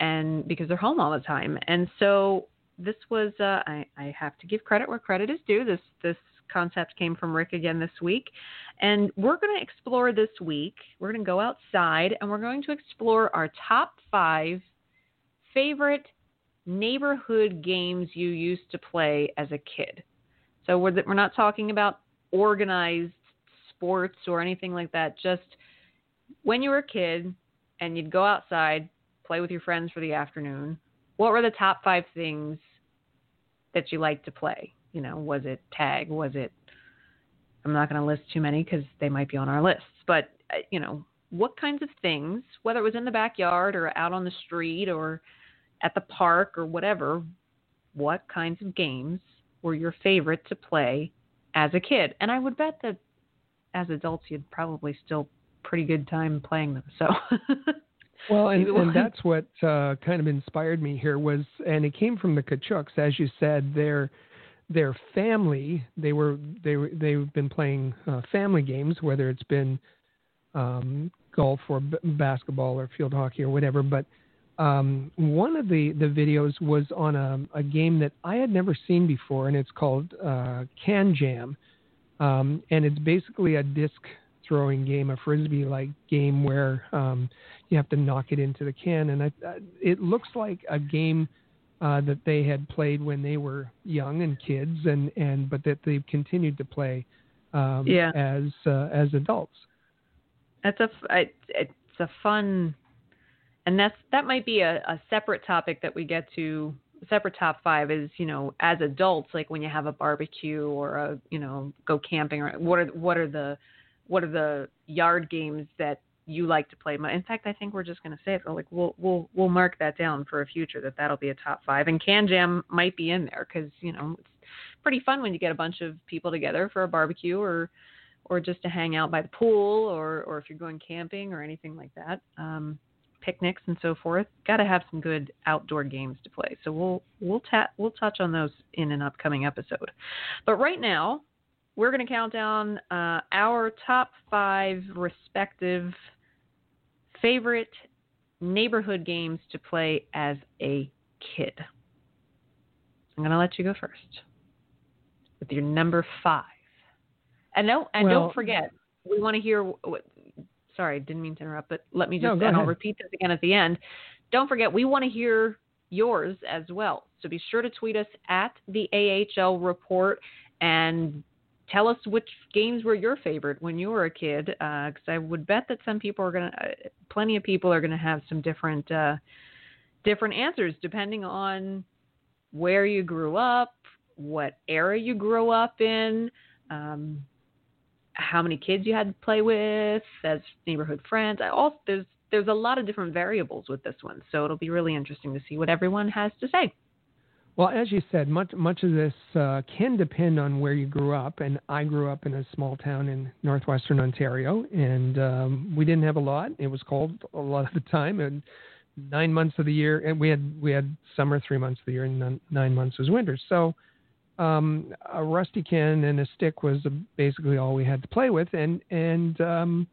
and because they're home all the time. And so this was uh, I, I have to give credit where credit is due. This this concept came from Rick again this week, and we're going to explore this week. We're going to go outside and we're going to explore our top five favorite neighborhood games you used to play as a kid. So we're we're not talking about organized sports or anything like that. Just when you were a kid and you'd go outside, play with your friends for the afternoon. What were the top five things that you liked to play? You know, was it tag? Was it? I'm not going to list too many because they might be on our lists. But uh, you know, what kinds of things, whether it was in the backyard or out on the street or at the park or whatever, what kinds of games were your favorite to play as a kid? And I would bet that as adults, you'd probably still pretty good time playing them. So. Well, and, and that's what uh, kind of inspired me here was, and it came from the Tkachuks, as you said. Their their family, they were they were they've been playing uh, family games, whether it's been um, golf or b- basketball or field hockey or whatever. But um, one of the the videos was on a, a game that I had never seen before, and it's called uh, Can Jam, um, and it's basically a disc throwing game, a frisbee like game where um, you have to knock it into the can. And I, I, it looks like a game uh, that they had played when they were young and kids, and, and but that they've continued to play um, Yeah. as uh, as adults. That's a it's a fun, and that's that might be a, a separate topic that we get to. Separate top five is you know as adults like when you have a barbecue or a you know go camping or what are what are the what are the yard games that you like to play? In fact, I think we're just going to say it. Like we'll we'll we'll mark that down for a future that that'll be a top five, and Can Jam might be in there because you know it's pretty fun when you get a bunch of people together for a barbecue or or just to hang out by the pool or or if you're going camping or anything like that um picnics and so forth got to have some good outdoor games to play. So we'll we'll ta- we'll touch on those in an upcoming episode. But right now we're going to count down uh, our top five respective favorite neighborhood games to play as a kid. I'm going to let you go first with your number five. And no, and Well- don't forget, we want to hear. What, sorry, I didn't mean to interrupt, but let me just, go and I'll repeat this again at the end. Don't forget, we want to hear yours as well. So be sure to tweet us at the AHL Report and tell us which games were your favorite when you were a kid. Because I would bet that some people are gonna, uh, plenty of people are gonna have some different, uh, different answers depending on where you grew up, what era you grew up in. Um, how many kids you had to play with as neighborhood friends. I also there's there's a lot of different variables with this one, so it'll be really interesting to see what everyone has to say. Well, as you said, much much of this uh, can depend on where you grew up, and I grew up in a small town in northwestern Ontario, and um, we didn't have a lot. It was cold a lot of the time, and nine months of the year, and we had we had summer three months of the year, and nine, months was winter. So um, a rusty can and a stick was basically all we had to play with, and and um,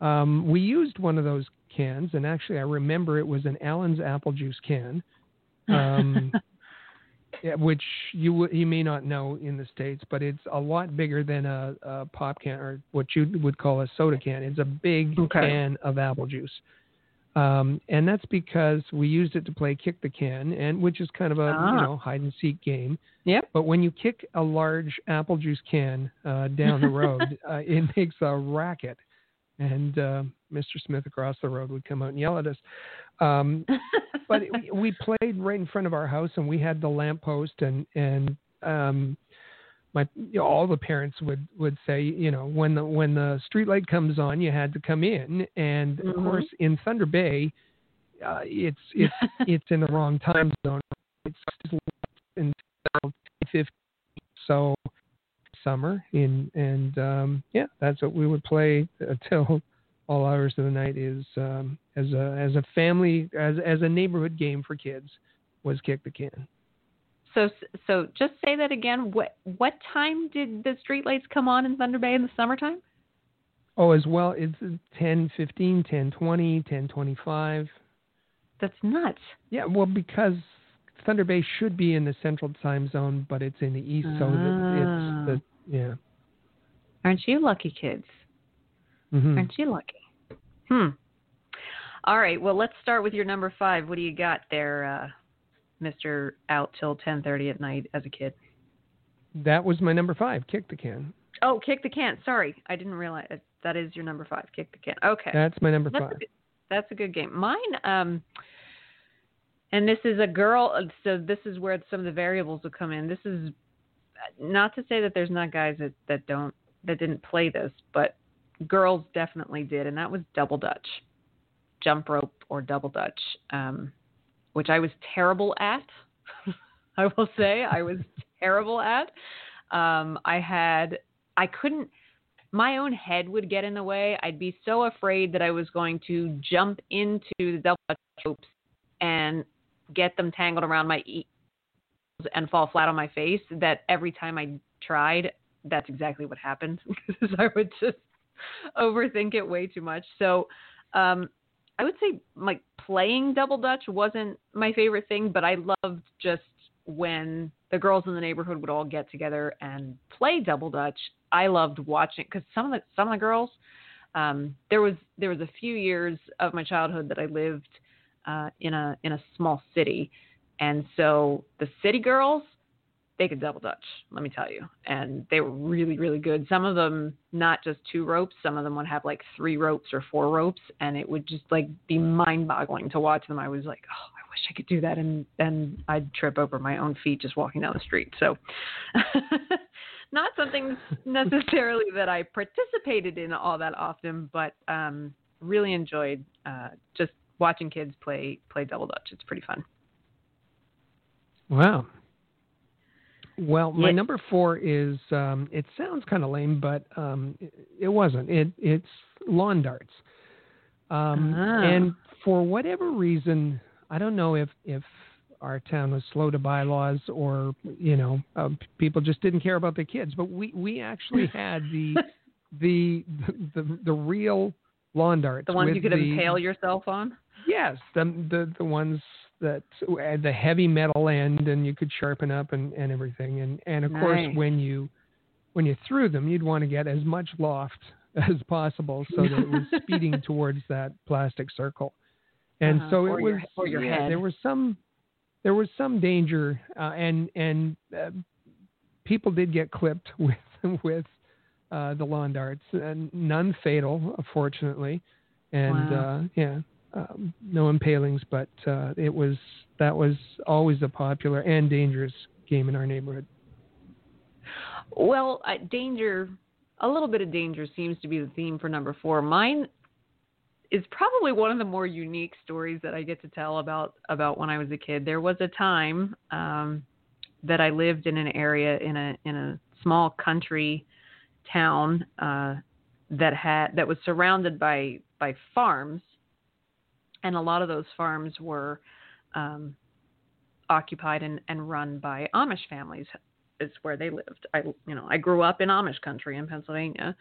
um, we used one of those cans, and actually I remember it was an Allen's apple juice can. Um, yeah, which you you may not know in the states, but it's a lot bigger than a, a pop can or what you would call a soda can. It's a big okay. can of apple juice, um, and that's because we used it to play kick the can, and which is kind of a ah. you know hide and seek game. Yeah. But when you kick a large apple juice can uh, down the road, uh, it makes a racket, and uh, Mr. Smith across the road would come out and yell at us. Um, but it, we played right in front of our house, and we had the lamppost, and and um, my you know, all the parents would would say, you know, when the when the street light comes on, you had to come in, and mm-hmm. of course in Thunder Bay, uh, it's it's it's in the wrong time zone. It's until 15, so summer in and um yeah that's what we would play until all hours of the night is um, as a as a family as as a neighborhood game for kids was kick the can. So so just say that again. What what time did the streetlights come on in Thunder Bay in the summertime? Oh, as well, it's 10, 15, 10, 20, 10, 25. That's nuts. Yeah, well, because Thunder Bay should be in the central time zone, but it's in the east, so ah. it's the yeah. Aren't you lucky kids? Mm-hmm. Aren't you lucky? Hmm. All right. Well, let's start with your number five. What do you got there, uh, Mister? Out till ten thirty at night as a kid. That was my number five. Kick the can. Oh, kick the can. Sorry, I didn't realize that is your number five. Kick the can. Okay. That's my number that's five. A good, that's a good game. Mine. Um. And this is a girl. So this is where some of the variables will come in. This is not to say that there's not guys that that don't that didn't play this, but girls definitely did, and that was double dutch, jump rope or double dutch, um, which I was terrible at. I will say I was terrible at. Um, I had, I couldn't, my own head would get in the way. I'd be so afraid that I was going to jump into the double dutch ropes and get them tangled around my ears and fall flat on my face that every time I tried, that's exactly what happened because I would just overthink it way too much. So um, I would say like playing double dutch wasn't my favorite thing, but I loved just when the girls in the neighborhood would all get together and play double dutch. I loved watching because some of the some of the girls. Um, there was there was a few years of my childhood that I lived uh, in a in a small city, and so the city girls they could double dutch, let me tell you. And they were really, really good. Some of them not just two ropes, some of them would have like three ropes or four ropes and it would just like be mind boggling to watch them. I was like, Oh, I wish I could do that and then I'd trip over my own feet just walking down the street. So not something necessarily that I participated in all that often, but um really enjoyed uh just watching kids play play double dutch. It's pretty fun. Wow. Well, my number four is um, it sounds kind of lame, but um, it, it, wasn't. It it's lawn darts, um, uh-huh. and for whatever reason, I don't know if if our town was slow to bylaws or you know uh, people just didn't care about their kids, but we we actually had the the, the the real lawn darts. The ones you could the, impale yourself on. Yes, the the the ones that the heavy metal end and you could sharpen up and, and everything. And and of nice. course when you when you threw them, you'd want to get as much loft as possible so that it was speeding towards that plastic circle. And uh-huh. so it or was your, your yeah, head. there was some there was some danger uh, and and uh, people did get clipped with with uh, the lawn darts and none fatal fortunately and wow. uh, yeah um, no impalings, but uh, it was that was always a popular and dangerous game in our neighborhood. Well, uh, danger, a little bit of danger seems to be the theme for number four. Mine is probably one of the more unique stories that I get to tell about about when I was a kid. There was a time um, that I lived in an area in a in a small country town uh, that had that was surrounded by by farms and a lot of those farms were um, occupied and, and run by Amish families. Is where they lived. I you know I grew up in Amish country in Pennsylvania,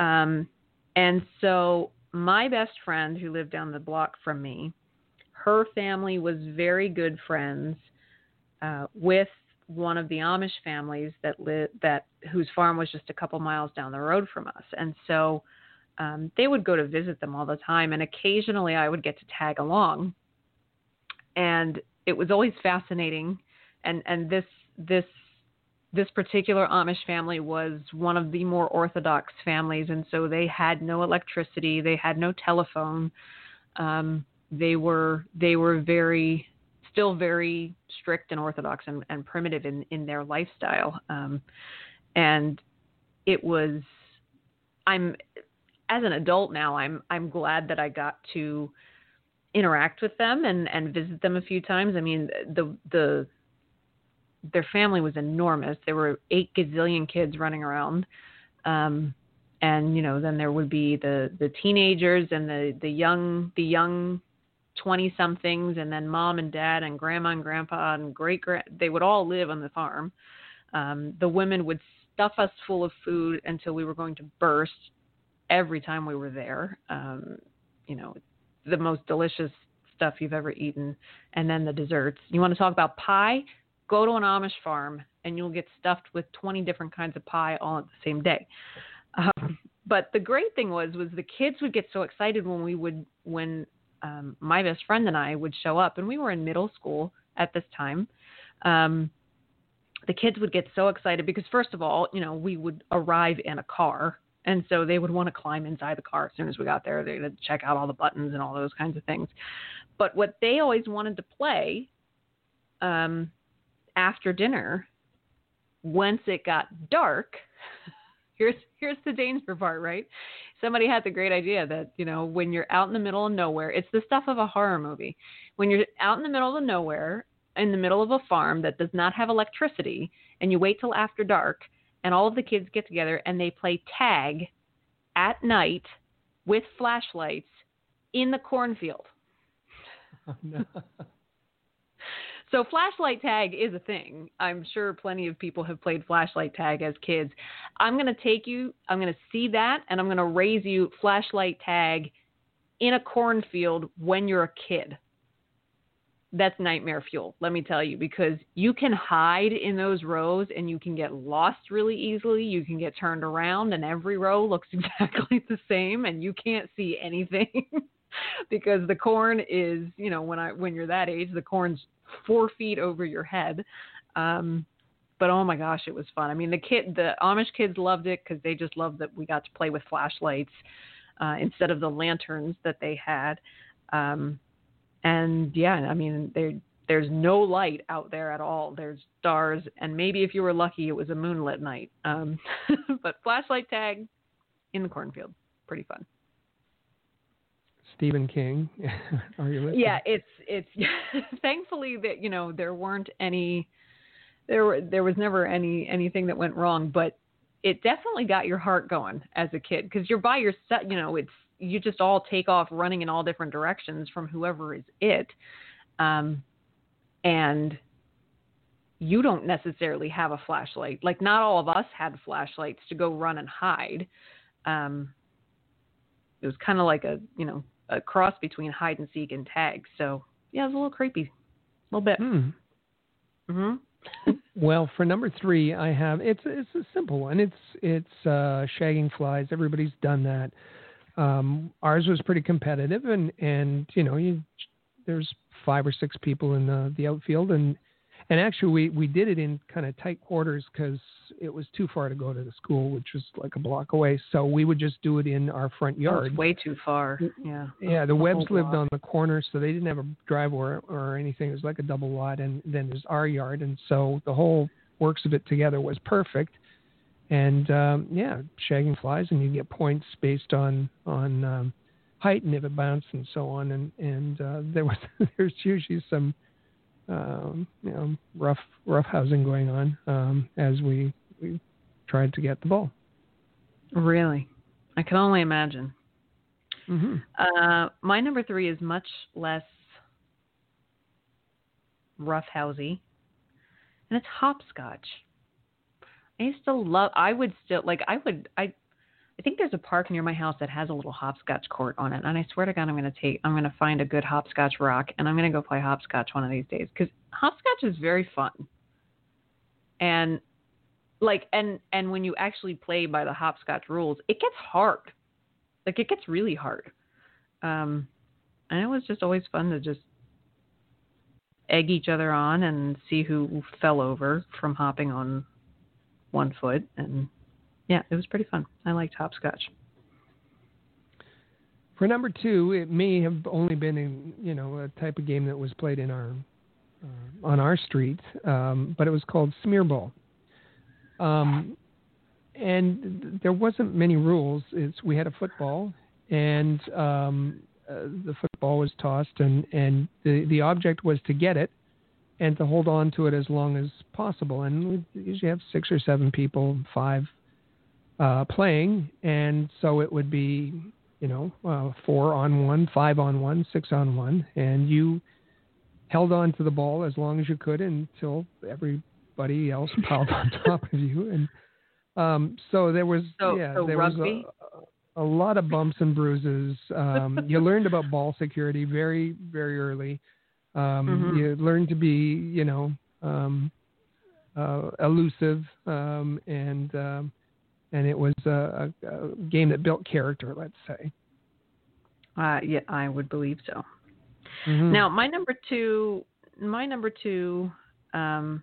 um, and so my best friend who lived down the block from me, her family was very good friends uh, with one of the Amish families that lived that whose farm was just a couple miles down the road from us, and so um, they would go to visit them all the time, and occasionally I would get to tag along, and it was always fascinating, and and this this this particular Amish family was one of the more orthodox families, and so they had no electricity, they had no telephone. Um, they were they were very still very strict and orthodox and, and primitive in in their lifestyle, um, and it was. I'm as an adult now. I'm I'm glad that I got to interact with them and and visit them a few times. I mean the the their family was enormous. There were eight gazillion kids running around. Um, and you know, then there would be the the teenagers and the the young the young 20 somethings and then mom and dad and grandma and grandpa and great grand they would all live on the farm. Um, the women would stuff us full of food until we were going to burst every time we were there. Um, you know, the most delicious stuff you've ever eaten, and then the desserts. You want to talk about pie? Go to an Amish farm and you'll get stuffed with 20 different kinds of pie all at the same day. Um, but the great thing was, was the kids would get so excited when we would, when um, my best friend and I would show up, and we were in middle school at this time. Um, the kids would get so excited because, first of all, you know, we would arrive in a car, and so they would want to climb inside the car as soon as we got there. They'd check out all the buttons and all those kinds of things. But what they always wanted to play um, after dinner, once it got dark, here's here's the danger part, right? Somebody had the great idea that you know when you're out in the middle of nowhere, it's the stuff of a horror movie. When you're out in the middle of nowhere, in the middle of a farm that does not have electricity, and you wait till after dark, and all of the kids get together and they play tag at night with flashlights in the cornfield. Oh, no. So flashlight tag is a thing. I'm sure plenty of people have played flashlight tag as kids. I'm going to take you, I'm going to see that, and I'm going to raise you flashlight tag in a cornfield when you're a kid. That's nightmare fuel, let me tell you, because you can hide in those rows and you can get lost really easily. You can get turned around, and every row looks exactly the same, and you can't see anything. because the corn is, you know, when I when you're that age, the corn's four feet over your head. Um, but oh my gosh, it was fun. I mean, the kid, the Amish kids loved it because they just loved that we got to play with flashlights uh, instead of the lanterns that they had. Um, and yeah, I mean, there there's no light out there at all. There's stars, and maybe if you were lucky, it was a moonlit night. Um, but flashlight tag in the cornfield, pretty fun. Stephen King. Are you listening? Yeah, it's it's thankfully that you know there weren't any there were there was never any anything that went wrong, but it definitely got your heart going as a kid because you're by yourself. You know, it's you just all take off running in all different directions from whoever is it, um, and you don't necessarily have a flashlight. Like not all of us had flashlights to go run and hide. Um, it was kind of like a you know a cross between hide and seek and tag. So yeah, it was a little creepy, a little bit. Mm. Mm-hmm. well, for number three, I have it's it's a simple one. It's it's uh, shagging flies. Everybody's done that. Um, ours was pretty competitive, and and you know you there's five or six people in the the outfield, and and actually we we did it in kind of tight quarters because it was too far to go to the school, which was like a block away. So we would just do it in our front yard. way too far. Yeah. Yeah. The Webbs lived on the corner, so they didn't have a driveway or, or anything. It was like a double lot, and then there's our yard, and so the whole works of it together was perfect. And um, yeah, shagging flies, and you get points based on on um, height and if it bounced and so on. And and uh, there was there's usually some um, you know, rough rough housing going on um, as we we tried to get the ball. Really, I can only imagine. Mm-hmm. Uh, my number three is much less roughhousey, and it's hopscotch. I to love. I would still like. I would. I. I think there's a park near my house that has a little hopscotch court on it, and I swear to God, I'm to take. I'm to find a good hopscotch rock, and I'm to go play hopscotch one of these days because hopscotch is very fun. And like, and and when you actually play by the hopscotch rules, it gets hard. Like it gets really hard. Um, and it was just always fun to just egg each other on and see who fell over from hopping on one foot and yeah it was pretty fun i liked hopscotch For number two, it may have only been in you know a type of game that was played in our uh, on our street, um, but it was called smearball. Um, and there wasn't many rules. It's we had a football, and um, uh, the football was tossed, and and the the object was to get it, and to hold on to it as long as possible. And we usually have six or seven people, five uh, playing, and so it would be you know uh, four on one, five on one, six on one, and you held on to the ball as long as you could until everybody else piled on top of you and um, so there was So- yeah so there rugby? was a, a lot of bumps and bruises. Um, you learned about ball security very very early. Um, Mhm. You learned to be you know um, uh, elusive um, and um, and it was a, a, a game that built character. Let's say. uh yeah i would believe so Mhm. Now, my number two, my number two, um,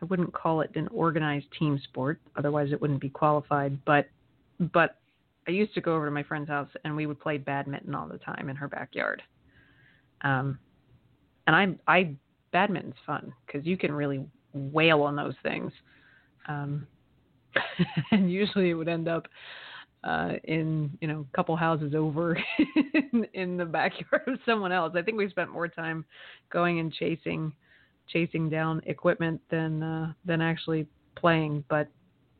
I wouldn't call it an organized team sport, otherwise it wouldn't be qualified. But, but I used to go over to my friend's house and we would play badminton all the time in her backyard. Um, and I, I, badminton's fun because you can really wail on those things. Um, and usually it would end up uh, in you know a couple houses over in, in the backyard of someone else. I think we spent more time going and chasing chasing down equipment than uh, than actually playing. But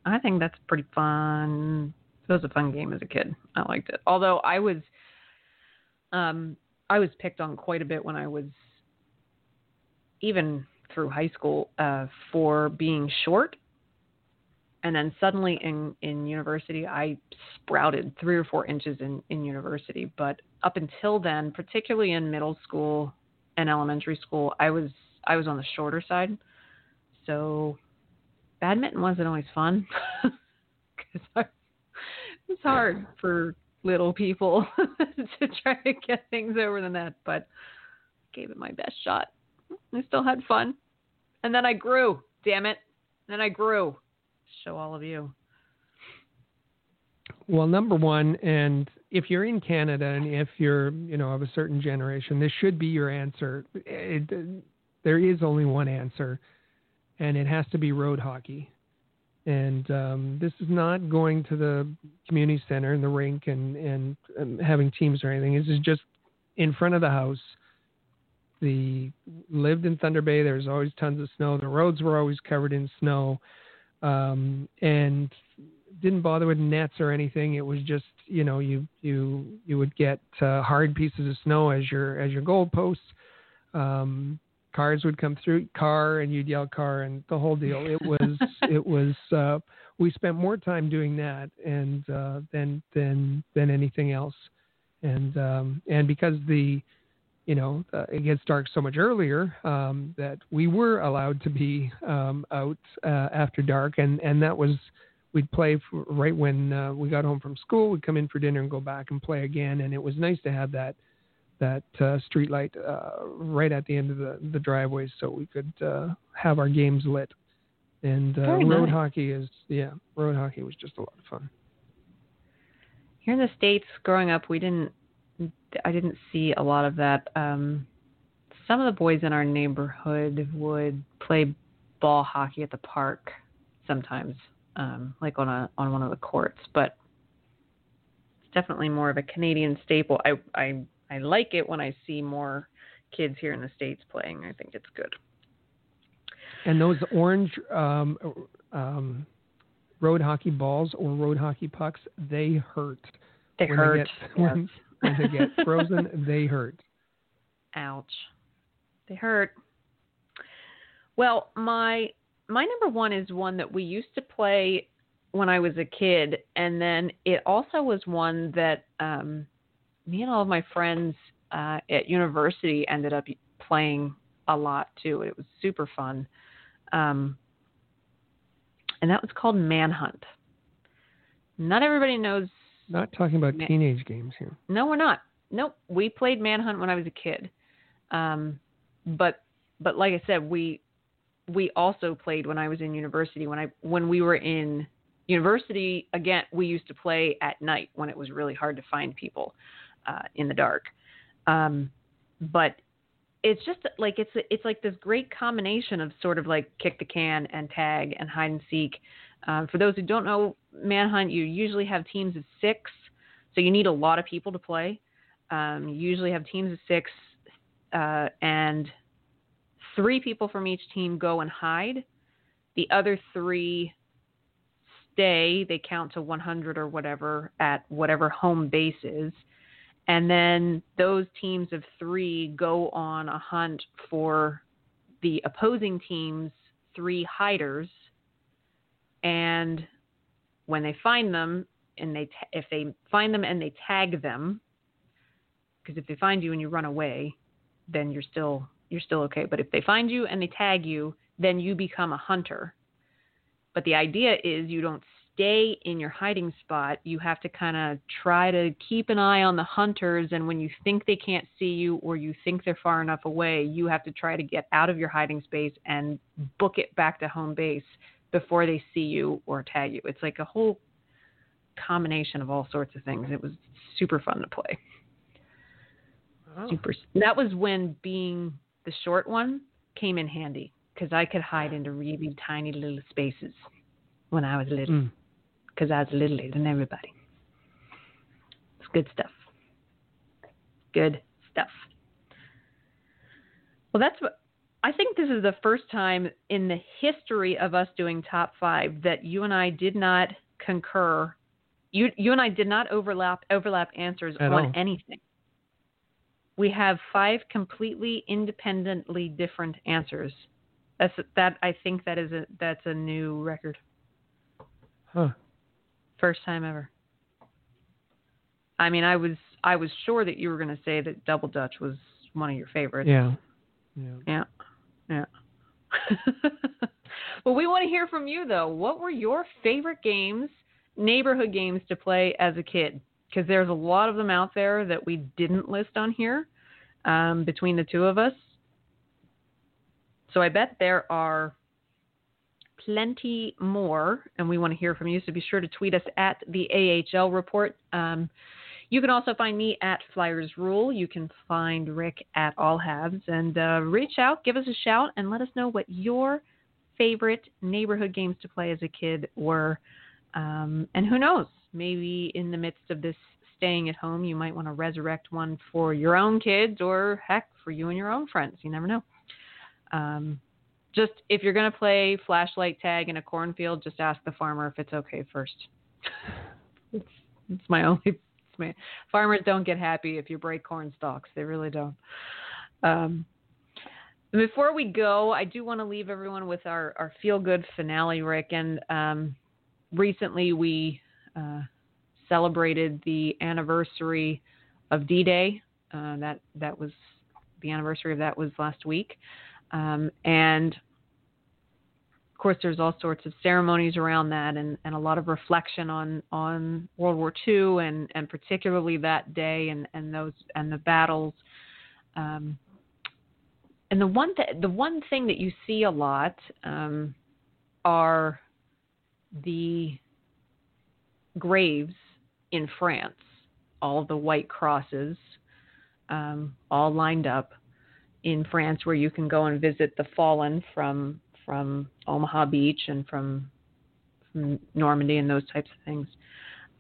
I think that's pretty fun. It was a fun game as a kid. I liked it. Although I was um, I was picked on quite a bit when I was even through high school uh, for being short. And then suddenly in in university i sprouted three or four inches in in university. But up until then particularly in middle school and elementary school i was i was on the shorter side. So badminton wasn't always fun. Because it's hard for little people to try to get things over the net but gave it my best shot i still had fun and then i grew damn it then i grew show all of you. Well, number one, and if you're in Canada and if you're, you know, of a certain generation, this should be your answer. It, there is only one answer, and it has to be road hockey. And um, this is not going to the community center and the rink and, and um, having teams or anything. This is just in front of the house. The lived in Thunder Bay. There was always tons of snow. The roads were always covered in snow um, and didn't bother with nets or anything. It was just you know you you you would get uh, hard pieces of snow as your as your goal posts. Um, cars would come through car and you'd yell car and the whole deal. It was it was uh, we spent more time doing that and uh, than than than anything else. And um, and because the you know, uh, it gets dark so much earlier um, that we were allowed to be um, out uh, after dark, and and that was we'd play for, right when uh, we got home from school. We'd come in for dinner and go back and play again, and it was nice to have that that uh, street light uh, right at the end of the the driveway, so we could uh, have our games lit. And uh, Very road nice. hockey is yeah, road hockey was just a lot of fun. Here in the states, growing up, we didn't. I didn't see a lot of that. Um, some of the boys in our neighborhood would play ball hockey at the park sometimes, um, like on a on one of the courts. But it's definitely more of a Canadian staple. I I I like it when I see more kids here in the states playing. I think it's good. And those orange um, um, road hockey balls or road hockey pucks, they hurt. They hurt. They get, when, when they get frozen, they hurt. Ouch. They hurt. Well, my my number one is one that we used to play when I was a kid, and then it also was one that um, me and all of my friends uh, at university ended up playing a lot too. It was super fun, um, and that was called Manhunt. Not everybody knows. Not talking about Man- teenage games here. No, we're not. Nope. We played Manhunt when I was a kid, um, but but like I said, we we also played when I was in university. When I when we were in university, again, we used to play at night when it was really hard to find people uh, in the dark. Um, but it's just like it's it's like this great combination of sort of like kick the can and tag and hide and seek. Um, for those who don't know Manhunt, you usually have teams of six, so you need a lot of people to play. Um, you usually have teams of six, uh, and three people from each team go and hide. The other three stay. They count to 100 or whatever at whatever home base is. And then those teams of three go on a hunt for the opposing team's three hiders. And when they find them, and they ta- if they find them and they tag them, because if they find you and you run away, then you're still you're still okay. But if they find you and they tag you, then you become a hunter. But the idea is you don't stay in your hiding spot. You have to kind of try to keep an eye on the hunters. And when you think they can't see you or you think they're far enough away, you have to try to get out of your hiding space and book it back to home base before they see you or tag you. It's like a whole combination of all sorts of things. It was super fun to play. Oh. Super. That was when being the short one came in handy because I could hide into really tiny little spaces when I was little Mm. because I was littler than everybody. It's good stuff. Good stuff. Well, that's what I think this is the first time in the history of us doing top five that you and I did not concur. You you and I did not overlap overlap answers At on all. anything. We have five completely independently different answers. That's that I think that is a that's a new record. Huh. First time ever. I mean, I was I was sure that you were going to say that Double Dutch was one of your favorites. Yeah. Yeah. Yeah. Yeah. well, we want to hear from you though. What were your favorite games, neighborhood games to play as a kid? Because there's a lot of them out there that we didn't list on here um, between the two of us. So I bet there are plenty more, and we want to hear from you. So be sure to tweet us at the AHL report. Um, you can also find me at Flyers Rule. You can find Rick at All Habs, and uh, reach out, give us a shout, and let us know what your favorite neighborhood games to play as a kid were. Um, and who knows, maybe in the midst of this staying at home, you might want to resurrect one for your own kids, or heck, for you and your own friends. You never know. Um, just if you're going to play flashlight tag in a cornfield, just ask the farmer if it's okay first. it's, it's my only. It's my, farmers don't get happy if you break corn stalks. They really don't. Um, before we go, I do want to leave everyone with our, our feel good finale, Rick. And um, recently we uh, celebrated the anniversary of D Day. Uh, that that was the anniversary of that was last week. Um, and of course, there's all sorts of ceremonies around that, and, and a lot of reflection on, on World War II, and, and particularly that day, and, and those and the battles. Um, and the one th- the one thing that you see a lot um, are the graves in France, all the white crosses, um, all lined up in France where you can go and visit the fallen from from Omaha Beach and from, from Normandy and those types of things.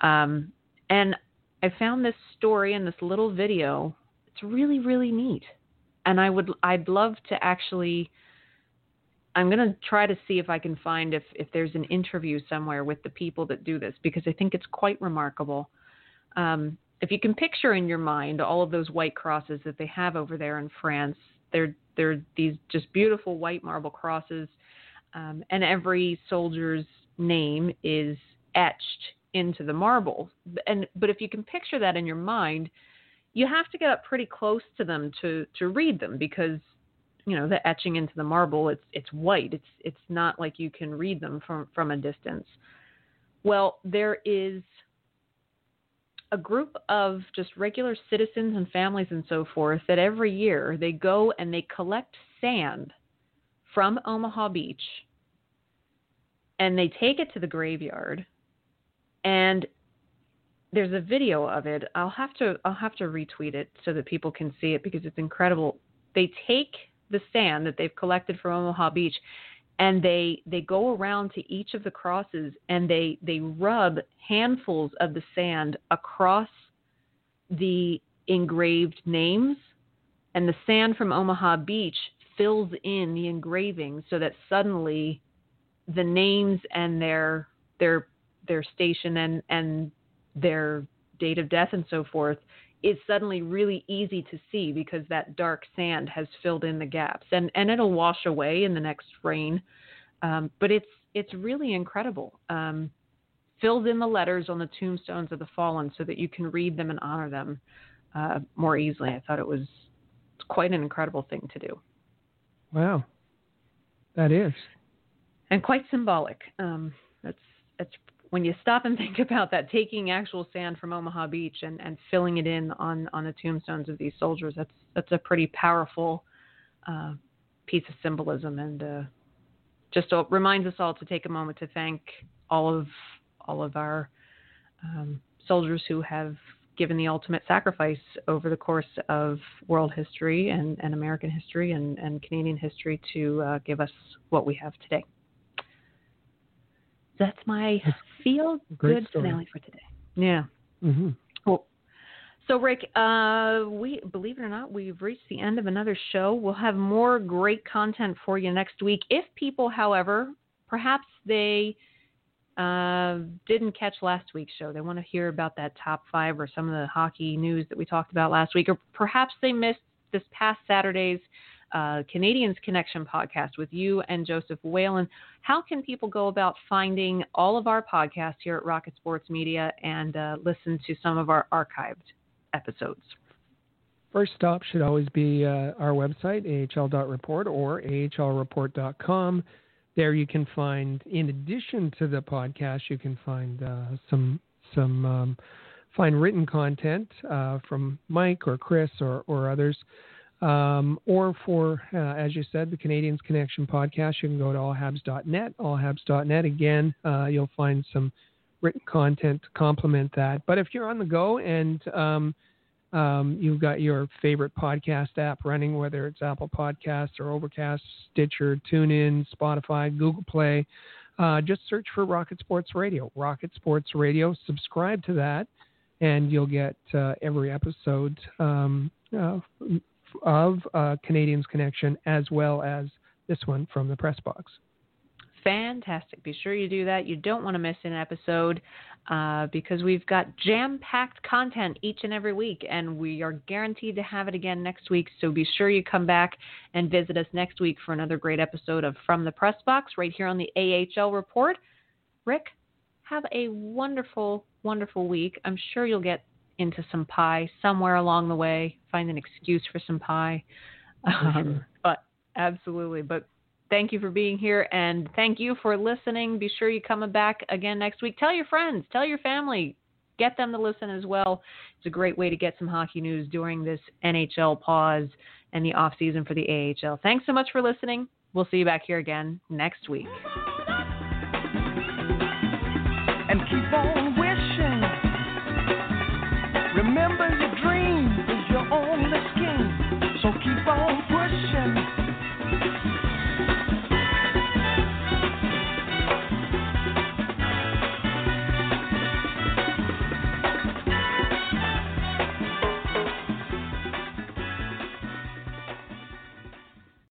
Um, and I found this story in this little video. It's really really neat, and I would I'd love to actually. I'm going to try to see if I can find if if there's an interview somewhere with the people that do this because I think it's quite remarkable. Um, if you can picture in your mind all of those white crosses that they have over there in France, they're they're these just beautiful white marble crosses, um, and every soldier's name is etched into the marble. And but if you can picture that in your mind, you have to get up pretty close to them to to read them because you know the etching into the marble it's it's white. It's it's not like you can read them from from a distance. Well there is a group of just regular citizens and families and so forth that every year they go and they collect sand from Omaha Beach and they take it to the graveyard and there's a video of it. I'll have to I'll have to retweet it so that people can see it because it's incredible. They take the sand that they've collected from Omaha Beach and they they go around to each of the crosses and they they rub handfuls of the sand across the engraved names and the sand from Omaha Beach fills in the engraving so that suddenly the names and their their their station and and their date of death and so forth is suddenly really easy to see because that dark sand has filled in the gaps. And and it'll wash away in the next rain. Um, but it's it's really incredible. Um, fills in the letters on the tombstones of the fallen so that you can read them and honor them uh, more easily. I thought it was quite an incredible thing to do. Wow. That is. And quite symbolic. Um, that's that's when you stop and think about that, taking actual sand from Omaha Beach and, and filling it in on, on the tombstones of these soldiers, that's that's a pretty powerful uh, piece of symbolism, and uh, just reminds us all to take a moment to thank all of all of our um, soldiers who have given the ultimate sacrifice over the course of world history and, and American history and, and Canadian history to uh, give us what we have today. That's my feel good finale for today. Yeah. Mm-hmm. Cool. So, Rick, uh, we believe it or not, we've reached the end of another show. We'll have more great content for you next week. If people, however, perhaps they uh, didn't catch last week's show, they want to hear about that top five or some of the hockey news that we talked about last week, or perhaps they missed this past Saturday's uh, Canadiens Connection podcast with you and Joseph Whalen. How can people go about finding all of our podcasts here at Rocket Sports Media and uh, listen to some of our archived episodes? First stop should always be uh, our website, ahl.report or ahlreport.com. There you can find, in addition to the podcast, you can find uh, some some um, find written content uh, from Mike or Chris or, or others. Um, or for, uh, as you said, the Canadiens Connection podcast, you can go to allhabs.net. Allhabs.net. Again, uh, you'll find some written content to complement that. But if you're on the go and um, um, you've got your favorite podcast app running, whether it's Apple Podcasts or Overcast, Stitcher, TuneIn, Spotify, Google Play, uh, just search for Rocket Sports Radio. Rocket Sports Radio. Subscribe to that, and you'll get uh, every episode um, uh, of uh, Canadiens Connection as well as this one from the press box. Fantastic. Be sure you do that. You don't want to miss an episode uh, because we've got jam packed content each and every week, and we are guaranteed to have it again next week. So be sure you come back and visit us next week for another great episode of From the Press Box right here on the AHL Report. Rick, have a wonderful, wonderful week. I'm sure you'll get into some pie somewhere along the way. Find an excuse for some pie. Um. But absolutely. But thank you for being here and thank you for listening. Be sure you come back again next week. Tell your friends, tell your family, get them to listen as well. It's a great way to get some hockey news during this NHL pause and the off season for the AHL. Thanks so much for listening. We'll see you back here again next week. Remember your dream is your only scheme. So keep on pushing.